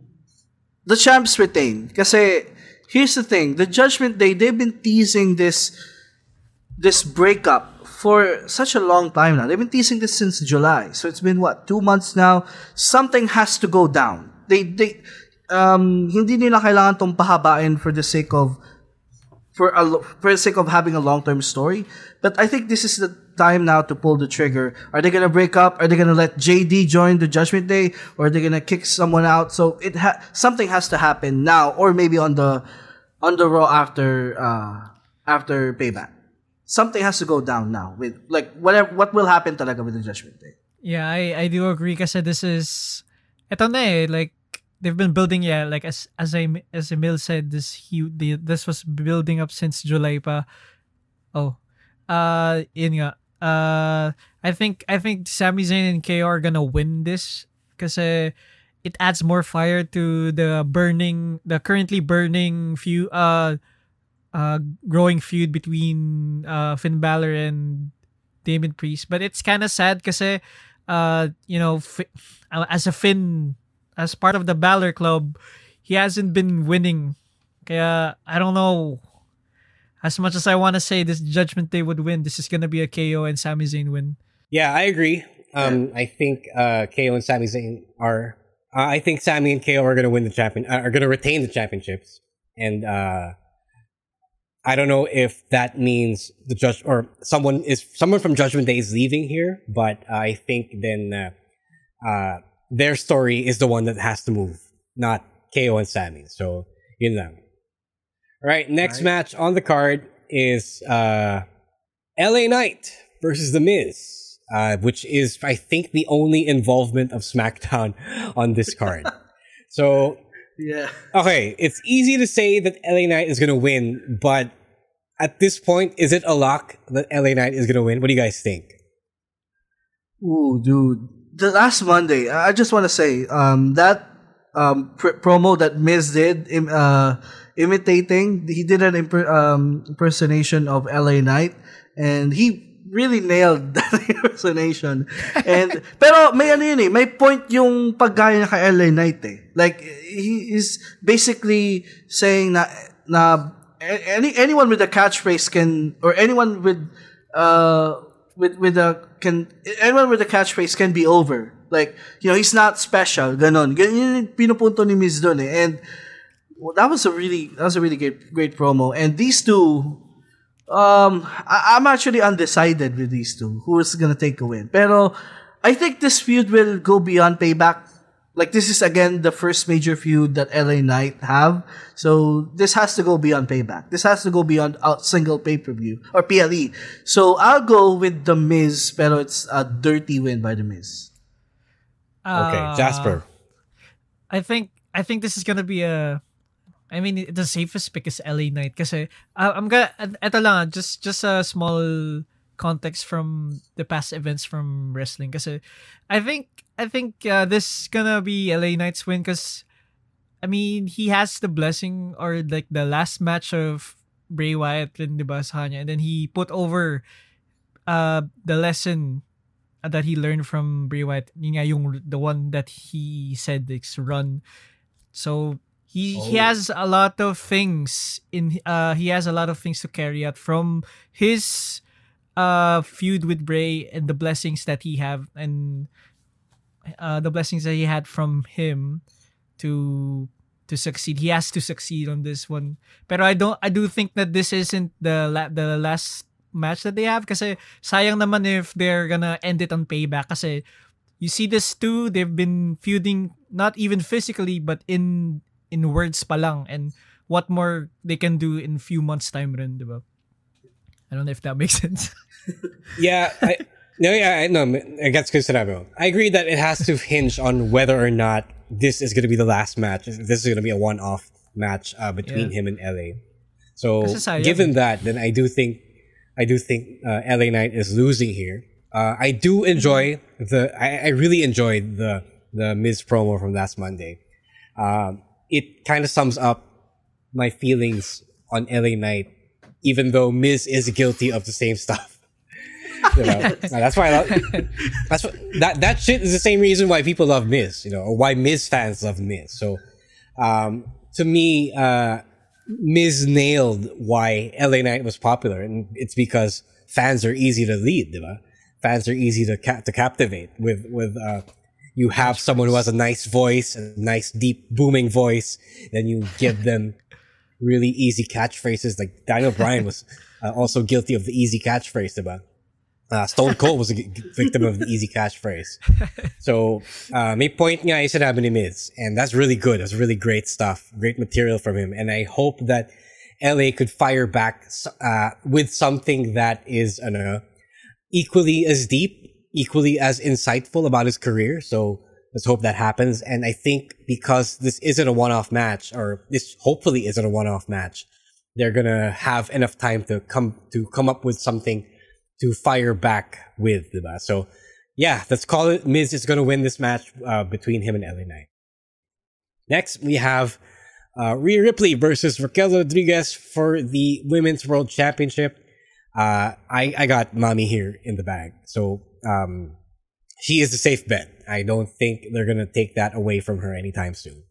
the champs retain. Because here's the thing: the Judgment Day they've been teasing this this breakup for such a long time now. They've been teasing this since July, so it's been what two months now. Something has to go down. They they um hindi nila kailangan tong pahabain for the sake of for a for the sake of having a long term story. But I think this is the time now to pull the trigger. Are they gonna break up? Are they gonna let JD join the Judgment Day, or are they gonna kick someone out? So it ha- something has to happen now, or maybe on the on the Raw after uh after Payback. Something has to go down now with like whatever what will happen talaga with the Judgment Day. Yeah, I I do agree kasi this is ito na eh, like they've been building yeah like as as I as Emile said this he the, this was building up since July pa. Oh. Uh nga. Uh I think I think Sami Zayn and KO are gonna win this kasi it adds more fire to the burning the currently burning few uh uh growing feud between uh Finn Balor and Damien Priest. But it's kind of sad because uh you know F- as a Finn as part of the Balor Club, he hasn't been winning. Kaya I don't know. As much as I want to say this Judgment Day would win, this is gonna be a KO and Sami Zayn win. Yeah, I agree. Um, I think uh, KO and Sami Zayn are. Uh, I think Sami and KO are gonna win the champion. Uh, are gonna retain the championships, and uh, I don't know if that means the judge or someone is someone from Judgment Day is leaving here, but I think then uh, uh, their story is the one that has to move, not KO and Sami. So you know. All right, next Right. match on the card is uh, LA Knight versus The Miz, uh, which is I think the only involvement of SmackDown [laughs] on this card. [laughs] so Yeah. okay, it's easy to say that LA Knight is gonna win, but at this point, is it a lock that LA Knight is gonna win? What do you guys think? Ooh, dude. The last Monday, I just want to say, um, that um pr- promo that Miz did, im- uh, imitating, he did an imper- um, impersonation of LA Knight, and he really nailed [laughs] that impersonation. And [laughs] pero may ano yun eh, may point yung paggaya niya kay LA Knight eh. Like he is basically saying na na any anyone with a catchphrase can or anyone with uh with with a can anyone with a catchphrase can be over. Like, you know, he's not special. Ganon. Pinupunto ni Miz doon eh. And well, that was a really that was a really great great promo. And these two um I, I'm actually undecided with these two. Who is gonna take a win? Pero I think this feud will go beyond payback. Like this is again the first major feud that LA Knight have. So this has to go beyond payback. This has to go beyond a single pay-per-view or PLE. So I'll go with the Miz, pero it's a dirty win by the Miz. Okay, Uh, Jasper. I think I think this is gonna be a. I mean, the safest pick is LA Knight kasi uh, I'm gonna. Ito lang, ah, just just a small context from the past events from wrestling kasi I think I think uh, this gonna be LA Knight's win because I mean he has the blessing or like the last match of Bray Wyatt rin, di ba, sa kanya and then he put over uh the lesson that he learned from Bray Wyatt, yun nga yung the one that he said is run. So he he Oh. has a lot of things in uh he has a lot of things to carry out from his uh feud with Bray and the blessings that he have and uh the blessings that he had from him to to succeed. He has to succeed on this one. Pero I don't I do think that this isn't the la- the last match that they have kasi sayang naman if they're gonna end it on payback kasi you see this too they've been feuding not even physically but in in words pa lang and what more they can do in few months time rin, di ba? I don't know if that makes [laughs] sense. Yeah, I, no, yeah, I no, I guess good sinabi mo. I agree that it has to hinge on whether or not this is going to be the last match. This is going to be a one-off match uh, between Yeah. him and LA. So, given that, then I do think, I do think uh, LA Knight is losing here. Uh, I do enjoy the. I, I really enjoyed the the Miz promo from last Monday. Um, it kind of sums up my feelings on LA Knight, even though Miz is guilty of the same stuff. You know? [laughs] that's why I love. [laughs] That's what, that that shit is the same reason why people love Miz, you know, or why Miz fans love Miz. So, um, to me, uh, Miz nailed why LA Knight was popular, and it's because fans are easy to lead, diba? Fans are easy to ca- to captivate with with uh, you have someone who has a nice voice, a nice deep booming voice, then you give them really easy catchphrases. Like Daniel Bryan was uh, also guilty of the easy catchphrase, diba? Uh, Stone Cold was a victim of the easy cash phrase. So, uh, may point nga yung sinabi ni Miz. And that's really good. That's really great stuff. Great material from him. And I hope that LA could fire back, uh, with something that is, ano, equally as deep, equally as insightful about his career. So, let's hope that happens. And I think because this isn't a one-off match, or this hopefully isn't a one-off match, they're gonna have enough time to come, to come up with something to fire back with, the diba? So, yeah, let's call it Miz is going to win this match uh, between him and LA Knight. Next, we have uh, Rhea Ripley versus Raquel Rodriguez for the Women's World Championship. Uh, I, I got Mommy here in the bag. So, um, she is a safe bet. I don't think they're going to take that away from her anytime soon.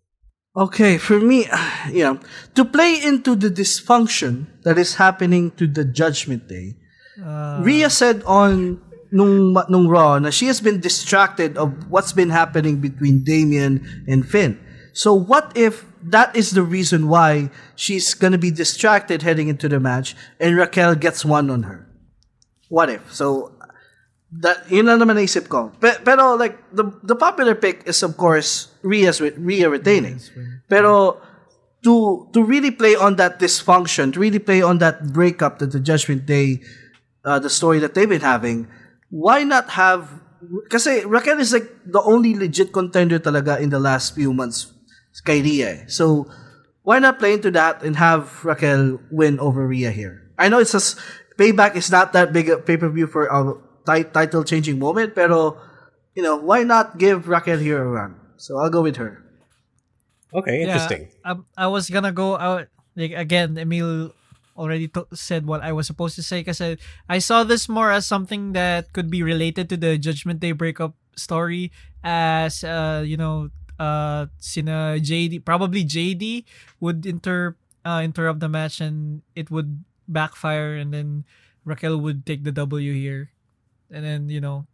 Okay, for me, [sighs] yeah, to play into the dysfunction that is happening to the Judgment Day, Uh, Rhea said on nung, nung Raw na she has been distracted of what's been happening between Damien and Finn. So what if that is the reason why she's gonna be distracted heading into the match and Raquel gets one on her? What if? So that yun lang naman naisip ko. Pe- pero like the the popular pick is of course Rhea's with Rhea retaining. Pero to to really play on that dysfunction, to really play on that breakup that the Judgment Day uh, the story that they've been having, why not have kasi Raquel is like the only legit contender talaga in the last few months kay Rhea. eh. So why not play into that and have Raquel win over Rhea here? I know it's just payback is not that big a pay-per-view for a title changing moment, pero you know, why not give Raquel here a run? So I'll go with her. Okay, interesting. Yeah, I, I was gonna go out like again. Emile already said what I was supposed to say because I, saw this more as something that could be related to the Judgment Day breakup story, as uh you know uh sina JD probably JD would inter uh, interrupt the match and it would backfire and then Raquel would take the W here, and then you know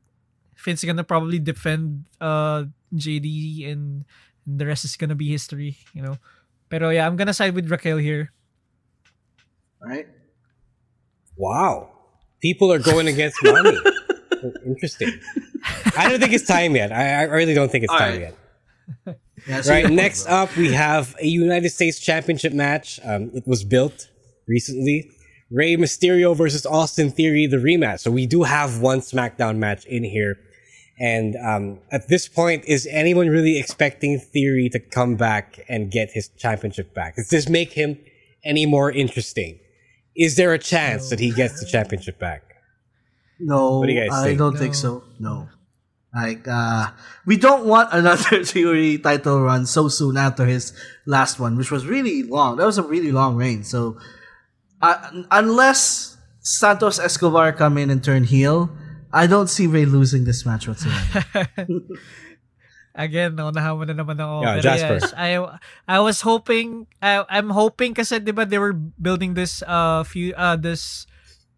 Finn's gonna probably defend uh JD and and the rest is gonna be history, you know. Pero yeah, I'm gonna side with Raquel here. Right? Wow. People are going against mommy. [laughs] Interesting. I don't think it's time yet. I, I really don't think it's All time right. yet. Yeah, so right. Next up, we have a United States Championship match. Um, it was built recently. Rey Mysterio versus Austin Theory, the rematch. So we do have one SmackDown match in here. And um, at this point, is anyone really expecting Theory to come back and get his championship back? Does this make him any more interesting? Is there a chance that he gets the championship back? No, What do you guys I think? don't think so. No. Like, uh, we don't want another [laughs] Theory title run so soon after his last one, which was really long. That was a really long reign. So, uh, unless Santos Escobar come in and turn heel, I don't see Rey losing this match whatsoever. [laughs] Again, mo na naman ako. Yeah, Pero Jasper. yes, I I was hoping I I'm hoping kasi 'di ba they were building this uh few uh this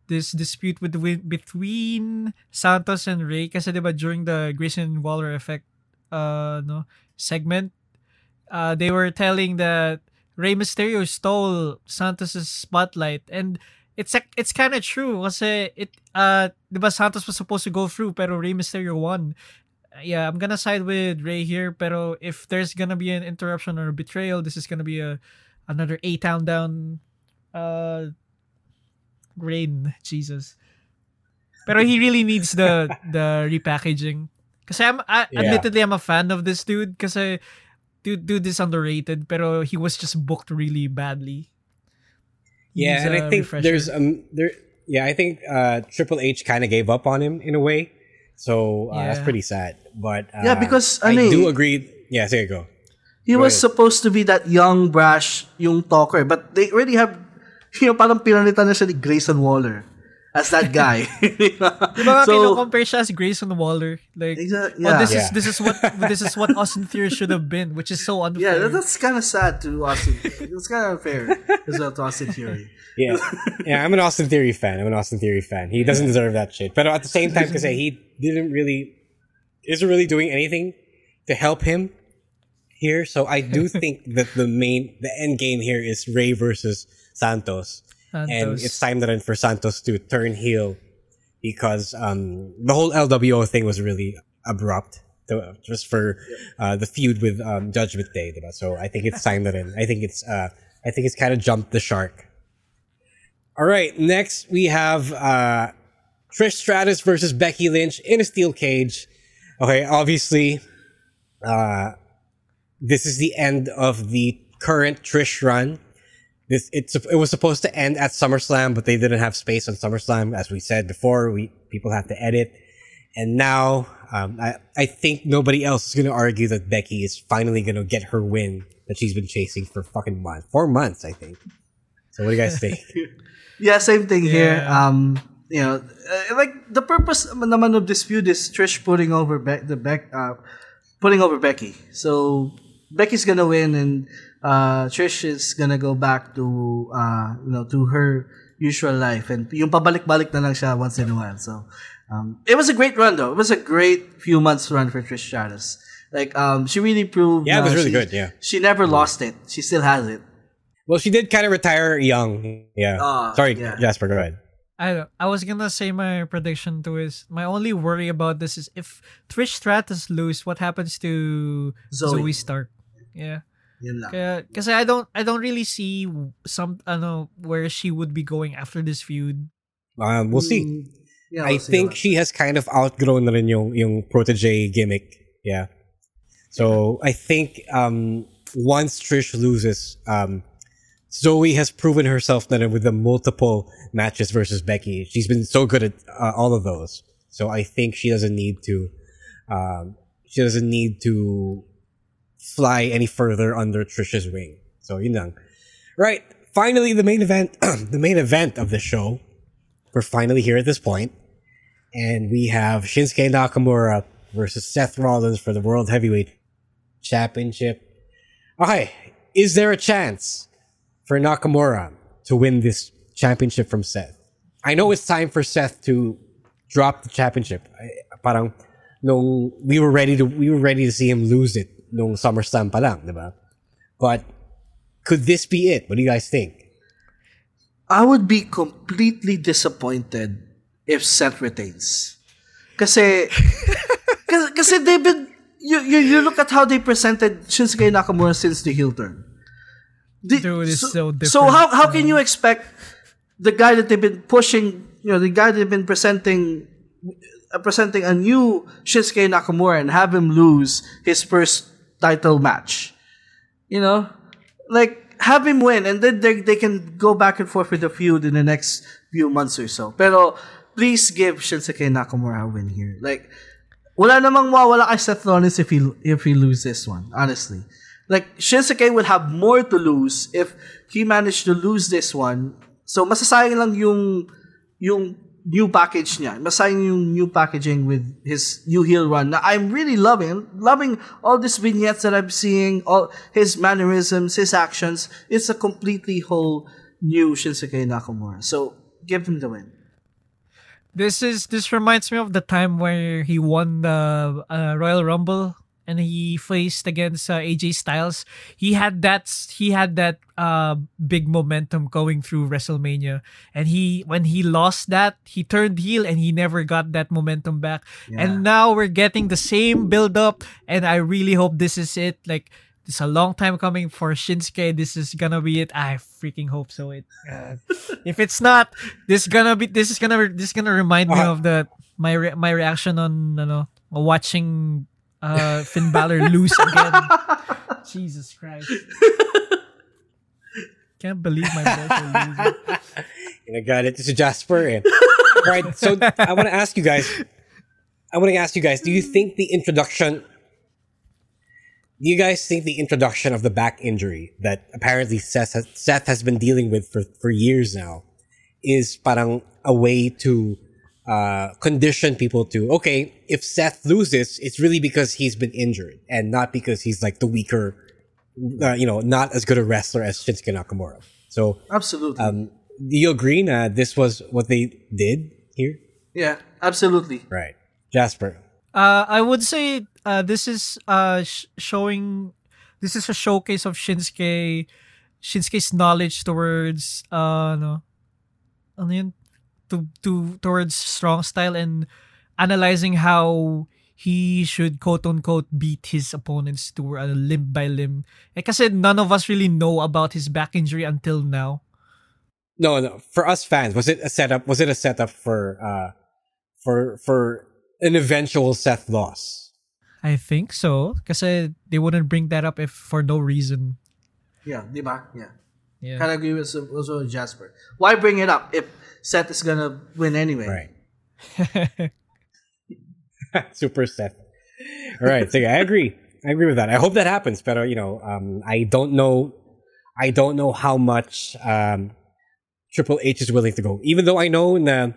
this dispute with between Santos and Rey kasi 'di ba during the Grayson Waller effect uh no segment uh they were telling that Rey Mysterio stole Santos's spotlight and it's ac- it's kind of true kasi it uh 'di ba Santos was supposed to go through pero Rey Mysterio won yeah, I'm gonna side with Rey here. Pero if there's gonna be an interruption or a betrayal, this is gonna be a another A town down uh reign. Jesus. Pero he really needs the [laughs] the repackaging. Cause I'm I, Yeah. admittedly I'm a fan of this dude. Kasi dude dude is underrated. Pero he was just booked really badly. He Yeah, and I think refresher. there's um there. Yeah, I think uh, Triple H kind of gave up on him in a way So uh, that's pretty sad. But uh, Yeah, because, I ano eh, do agree. Yeah, there you go. He Go was ahead. supposed to be that young, brash, yung talker. But they already have, you know, parang pinalitan na siya ni Grayson Waller as that guy. [laughs] Di ba so, compare siya as Grayson Waller? Like, oh, yeah. this Yeah. is this is what this is what [laughs] Austin Theory should have been, which is so unfair. yeah, that- that's kind of sad to Austin. it's kind of unfair as well to Austin Theory. Yeah, [laughs] yeah. I'm an Austin Theory fan. I'm an Austin Theory fan. He doesn't deserve that shit. But at the same time, because he didn't really, isn't really doing anything to help him here. So I do think that the main, the end game here is Rey versus Santos, and it's time then for Santos to turn heel because um the whole LWO thing was really abrupt. to- Just for uh, the feud with um, Judgment Day, diba? so I think it's time that. I think it's uh, I think it's kind of jumped the shark. All right, next we have uh, Trish Stratus versus Becky Lynch in a steel cage. Okay, obviously, uh, this is the end of the current Trish run. This it's it was supposed to end at SummerSlam, but they didn't have space on SummerSlam, as we said before. We people have to edit, and now um, I I think nobody else is going to argue that Becky is finally going to get her win that she's been chasing for fucking months, four months, I think. So what do you guys think? [laughs] Yeah, same thing here. Um, you know, uh, like the purpose naman of this feud is Trish putting over Be- the Beck, uh, putting over Becky. So Becky's gonna win, and uh, Trish is gonna go back to uh, you know to her usual life, and yung pabalik-balik na lang siya once in a while. So um, it was a great run, though. It was a great few months run for Trish Stratus. Like um, she really proved. Yeah, it was uh, really good, yeah. she never lost it. She still has it. Well, she did kind of retire young. Yeah. Ah, Sorry, yeah. Jasper, go ahead. I I was gonna say my prediction too is my only worry about this is if Trish Stratus lose, what happens to Zoe. Zoe, Stark? Yeah. Yun lang. Kaya, kasi I don't I don't really see some ano where she would be going after this feud. Um, we'll see. Mm, Yeah, I we'll see think about she has kind of outgrown na rin yung, yung protege gimmick. Yeah. So I think um, once Trish loses, um, Zoe has proven herself that with the multiple matches versus Becky, she's been so good at uh, all of those. So I think she doesn't need to, um, she doesn't need to fly any further under Trish's wing. So yun lang. Right. Finally, the main event, [clears throat] the main event of the show. We're finally here at this point, and we have Shinsuke Nakamura versus Seth Rollins for the World Heavyweight Championship. Oh, okay, is there a chance for Nakamura to win this championship from Seth? I know it's time for Seth to drop the championship. I- Parang nung we were ready to we were ready to see him lose it nung SummerSlam pa lang, diba? But could this be it? What do you guys think? I would be completely disappointed if Seth retains. Kasi, [laughs] kasi, kasi they've been, you, you, you look at how they presented Shinsuke Nakamura since the heel turn. The- Dude, it's so different. So how, how can you expect the guy that they've been pushing, you know, the guy they've been presenting, uh, presenting a new Shinsuke Nakamura and have him lose his first title match? You know, like have him win, and then they they can go back and forth with the feud in the next few months or so. Pero please give Shinsuke Nakamura a win here. Like wala namang mawawala kay Seth Rollins if he if he loses this one. Honestly, like Shinsuke would have more to lose if he managed to lose this one. So masasayang lang yung yung new package niya. Masayang yung new packaging with his new heel run. I'm really loving loving all these vignettes that I'm seeing, all his mannerisms, his actions. It's a completely whole new Shinsuke Nakamura. So give him the win. This is this reminds me of the time where he won the uh, Royal Rumble and he faced against uh, AJ Styles. He had that he had that uh, big momentum going through WrestleMania, and he when he lost that, he turned heel and he never got that momentum back. And now we're getting the same build up, and I really hope this is it. Like it's a long time coming for Shinsuke. This is gonna be it. I freaking hope so. It uh, if it's not, this gonna be this is gonna this is gonna remind me Uh-huh. of the my re- my reaction on ano, watching uh Finn Balor lose again. [laughs] Jesus Christ. Can't believe my boys are losing. And I got it. This is Jasper. And, all right. So I want to ask you guys I want to ask you guys: Do you think the introduction? Do you guys think the introduction of the back injury that apparently Seth has, Seth has been dealing with for, for years now is parang a way to uh, condition people to okay, if Seth loses, it's really because he's been injured and not because he's like the weaker, uh, you know, not as good a wrestler as Shinsuke Nakamura. So absolutely, um, do you agree that this was what they did here? Yeah, absolutely. Right, Jasper. Uh, I would say uh, this is uh, sh- showing. This is a showcase of Shinsuke, Shinsuke's knowledge towards uh no, ano yun? To to towards strong style and analyzing how he should quote unquote beat his opponents to uh, limb by limb. Eh, kasi none of us really know about his back injury until now. No, no. For us fans, was it a setup? Was it a setup for uh for for an eventual Seth loss? I think so. Kasi they wouldn't bring that up if for no reason. Yeah, di ba? Yeah. Yeah. Kind of agree with also with Jasper. Why bring it up if Seth is gonna win anyway? Right. [laughs] Super Seth. All right, so yeah, I agree. I agree with that. I hope that happens, but you know, um, I don't know. I don't know how much um, Triple H is willing to go. Even though I know na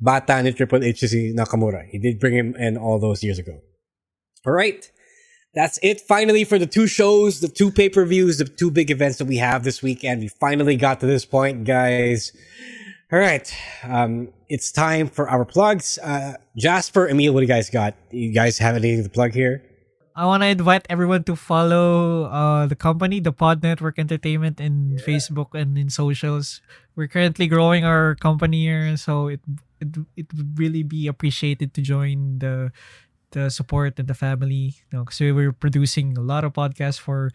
bata ni Triple H si Nakamura. He did bring him in all those years ago. All right. That's it finally for the two shows, the two pay per views, the two big events that we have this weekend. We finally got to this point, guys. All right. Um, it's time for our plugs. Uh, Jasper, Emile, what do you guys got? You guys have anything to plug here? I want to invite everyone to follow uh, the company, the Pod Network Entertainment, in Facebook and in socials. We're currently growing our company here, so it it it would really be appreciated to join the the support and the family. You know, because we're producing a lot of podcasts for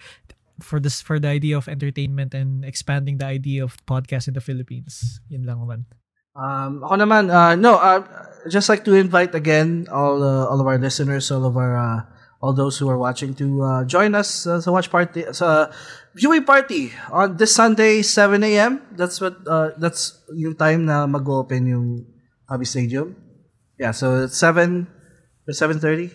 for this for the idea of entertainment and expanding the idea of podcast in the Philippines. Yun lang naman. Um, ako naman, uh, no, uh, just like to invite again all uh, all of our listeners, all of our uh, all those who are watching to uh, join us uh, sa watch party sa viewing party on this Sunday 7 a.m. That's what uh, that's yung time na mag-open yung Hobby Stadium. Yeah, so it's 7 or 7:30.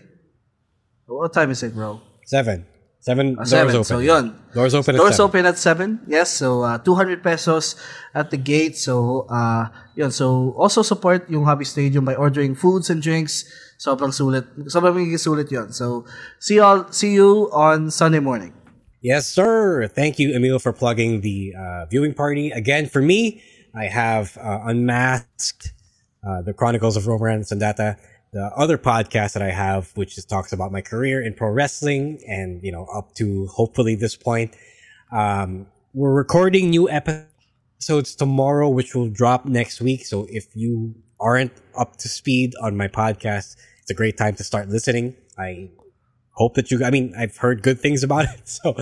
What time is it, bro? 7. 7 Uh, doors seven. open. So yun. Doors open at Doors 7. open at 7. Yes, so uh, 200 pesos at the gate. So uh yun, so also support yung Hobby Stadium by ordering foods and drinks. Sobrang sulit. Sobrang magiging sulit yun. So see all see you on Sunday morning. Yes, sir. Thank you, Emile, for plugging the uh, viewing party. Again, for me, I have uh, Unmasked, uh, The Chronicles of Roman and Sandata, the other podcast that I have, which is, talks about my career in pro wrestling and, you know, up to hopefully this point. Um, we're recording new episodes tomorrow, which will drop next week. So if you aren't up to speed on my podcast, it's a great time to start listening. I hope that you, I mean, I've heard good things about it. [laughs] So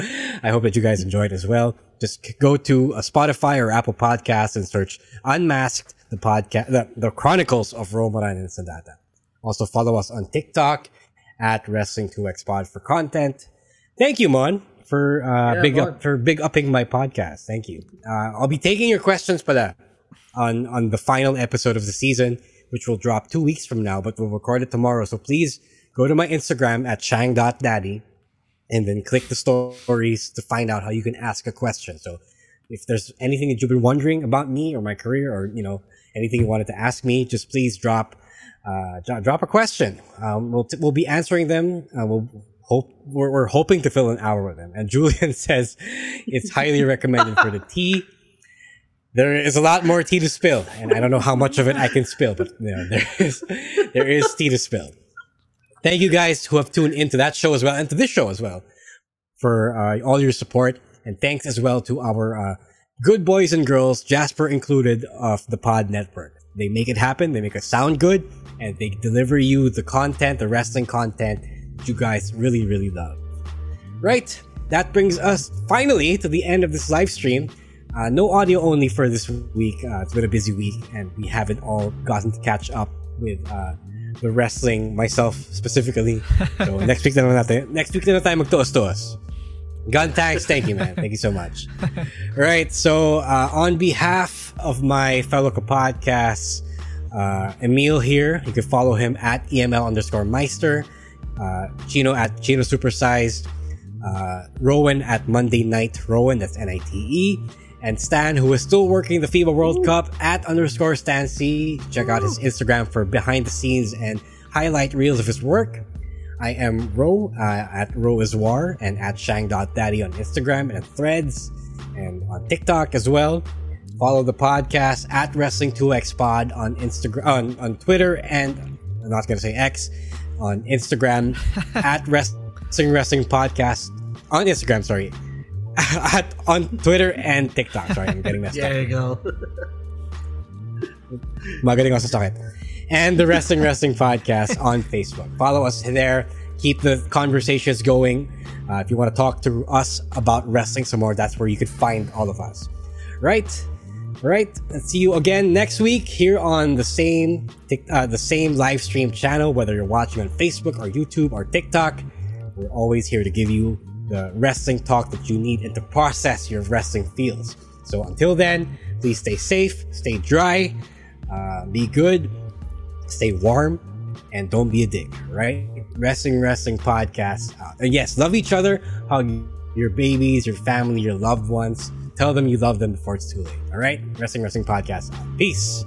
I hope that you guys enjoy it as well. Just go to a Spotify or Apple podcast and search Unmasked, the podcast, the, the Chronicles of Romaran and Sandata. Also follow us on TikTok at Wrestling2X Pod for content. Thank you, Mon, for, uh, Yeah, big Mon. up, for big upping my podcast. Thank you. Uh, I'll be taking your questions pala on, on the final episode of the season, which will drop two weeks from now, but we'll record it tomorrow. So please go to my Instagram at shang.daddy and then click the stories to find out how you can ask a question. So if there's anything that you've been wondering about me or my career or, you know, anything you wanted to ask me, just please drop, uh, drop a question. Um, we'll, t- we'll be answering them. Uh, we'll hope, we're, we're hoping to fill an hour with them. And [laughs] Julian says it's highly recommended for the tea. There is a lot more tea to spill, and I don't know how much of it I can spill, but you know, there is, there is tea to spill thank you guys who have tuned into that show as well and to this show as well for uh, all your support and thanks as well to our uh, good boys and girls jasper included of the pod network they make it happen they make it sound good and they deliver you the content the wrestling content that you guys really really love right that brings us finally to the end of this live stream uh, no audio only for this week uh, it's been a busy week and we haven't all gotten to catch up with uh, the wrestling myself specifically. So [laughs] next week na natin. Next week na tayo magtuos-tuos. Gun thanks, thank you, man. Thank you so much. All right, so uh, on behalf of my fellow podcasts, Uh, Emile here, you can follow him at EML underscore Meister. Uh, Chino at Chino Supersized. Uh, Rowan at Monday Night Rowan, that's N I T E. And Stan, who is still working the FIBA World Cup at underscore Stan Sy. Check out his Instagram for behind the scenes and highlight reels of his work. I am Ro uh, at Ro is War and at Shang.daddy on Instagram and threads and on TikTok as well. Follow the podcast at Wrestling2X Pod on Instagram, on, on Twitter, and I'm not going to say X, on Instagram [laughs] at Wrestling Wrestling Podcast on Instagram. Sorry, [laughs] at on Twitter and TikTok. Sorry, I'm getting messed there up. [laughs] There you go. Magaling ako sa sakit. And the Wrestling Wrestling Podcast on Facebook. Follow us there. Keep the conversations going. Uh, if you want to talk to us about wrestling some more, that's where you could find all of us. Right? Right. Let's see you again next week here on the same uh, the same live stream channel, whether you're watching on Facebook or YouTube or TikTok. We're always here to give you the wrestling talk that you need and to process your wrestling feels. So until then, please stay safe, stay dry, uh, be good, stay warm, and don't be a dick, right? Wrestling Wrestling Podcast. Uh, and yes, love each other, hug your babies, your family, your loved ones. Tell them you love them before it's too late, all right? Wrestling Wrestling Podcast. Peace.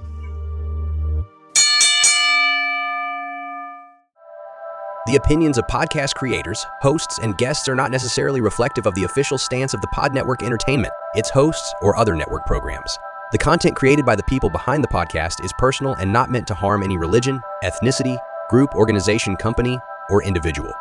The opinions of podcast creators, hosts, and guests are not necessarily reflective of the official stance of the Pod Network Entertainment, its hosts, or other network programs. The content created by the people behind the podcast is personal and not meant to harm any religion, ethnicity, group, organization, company, or individual.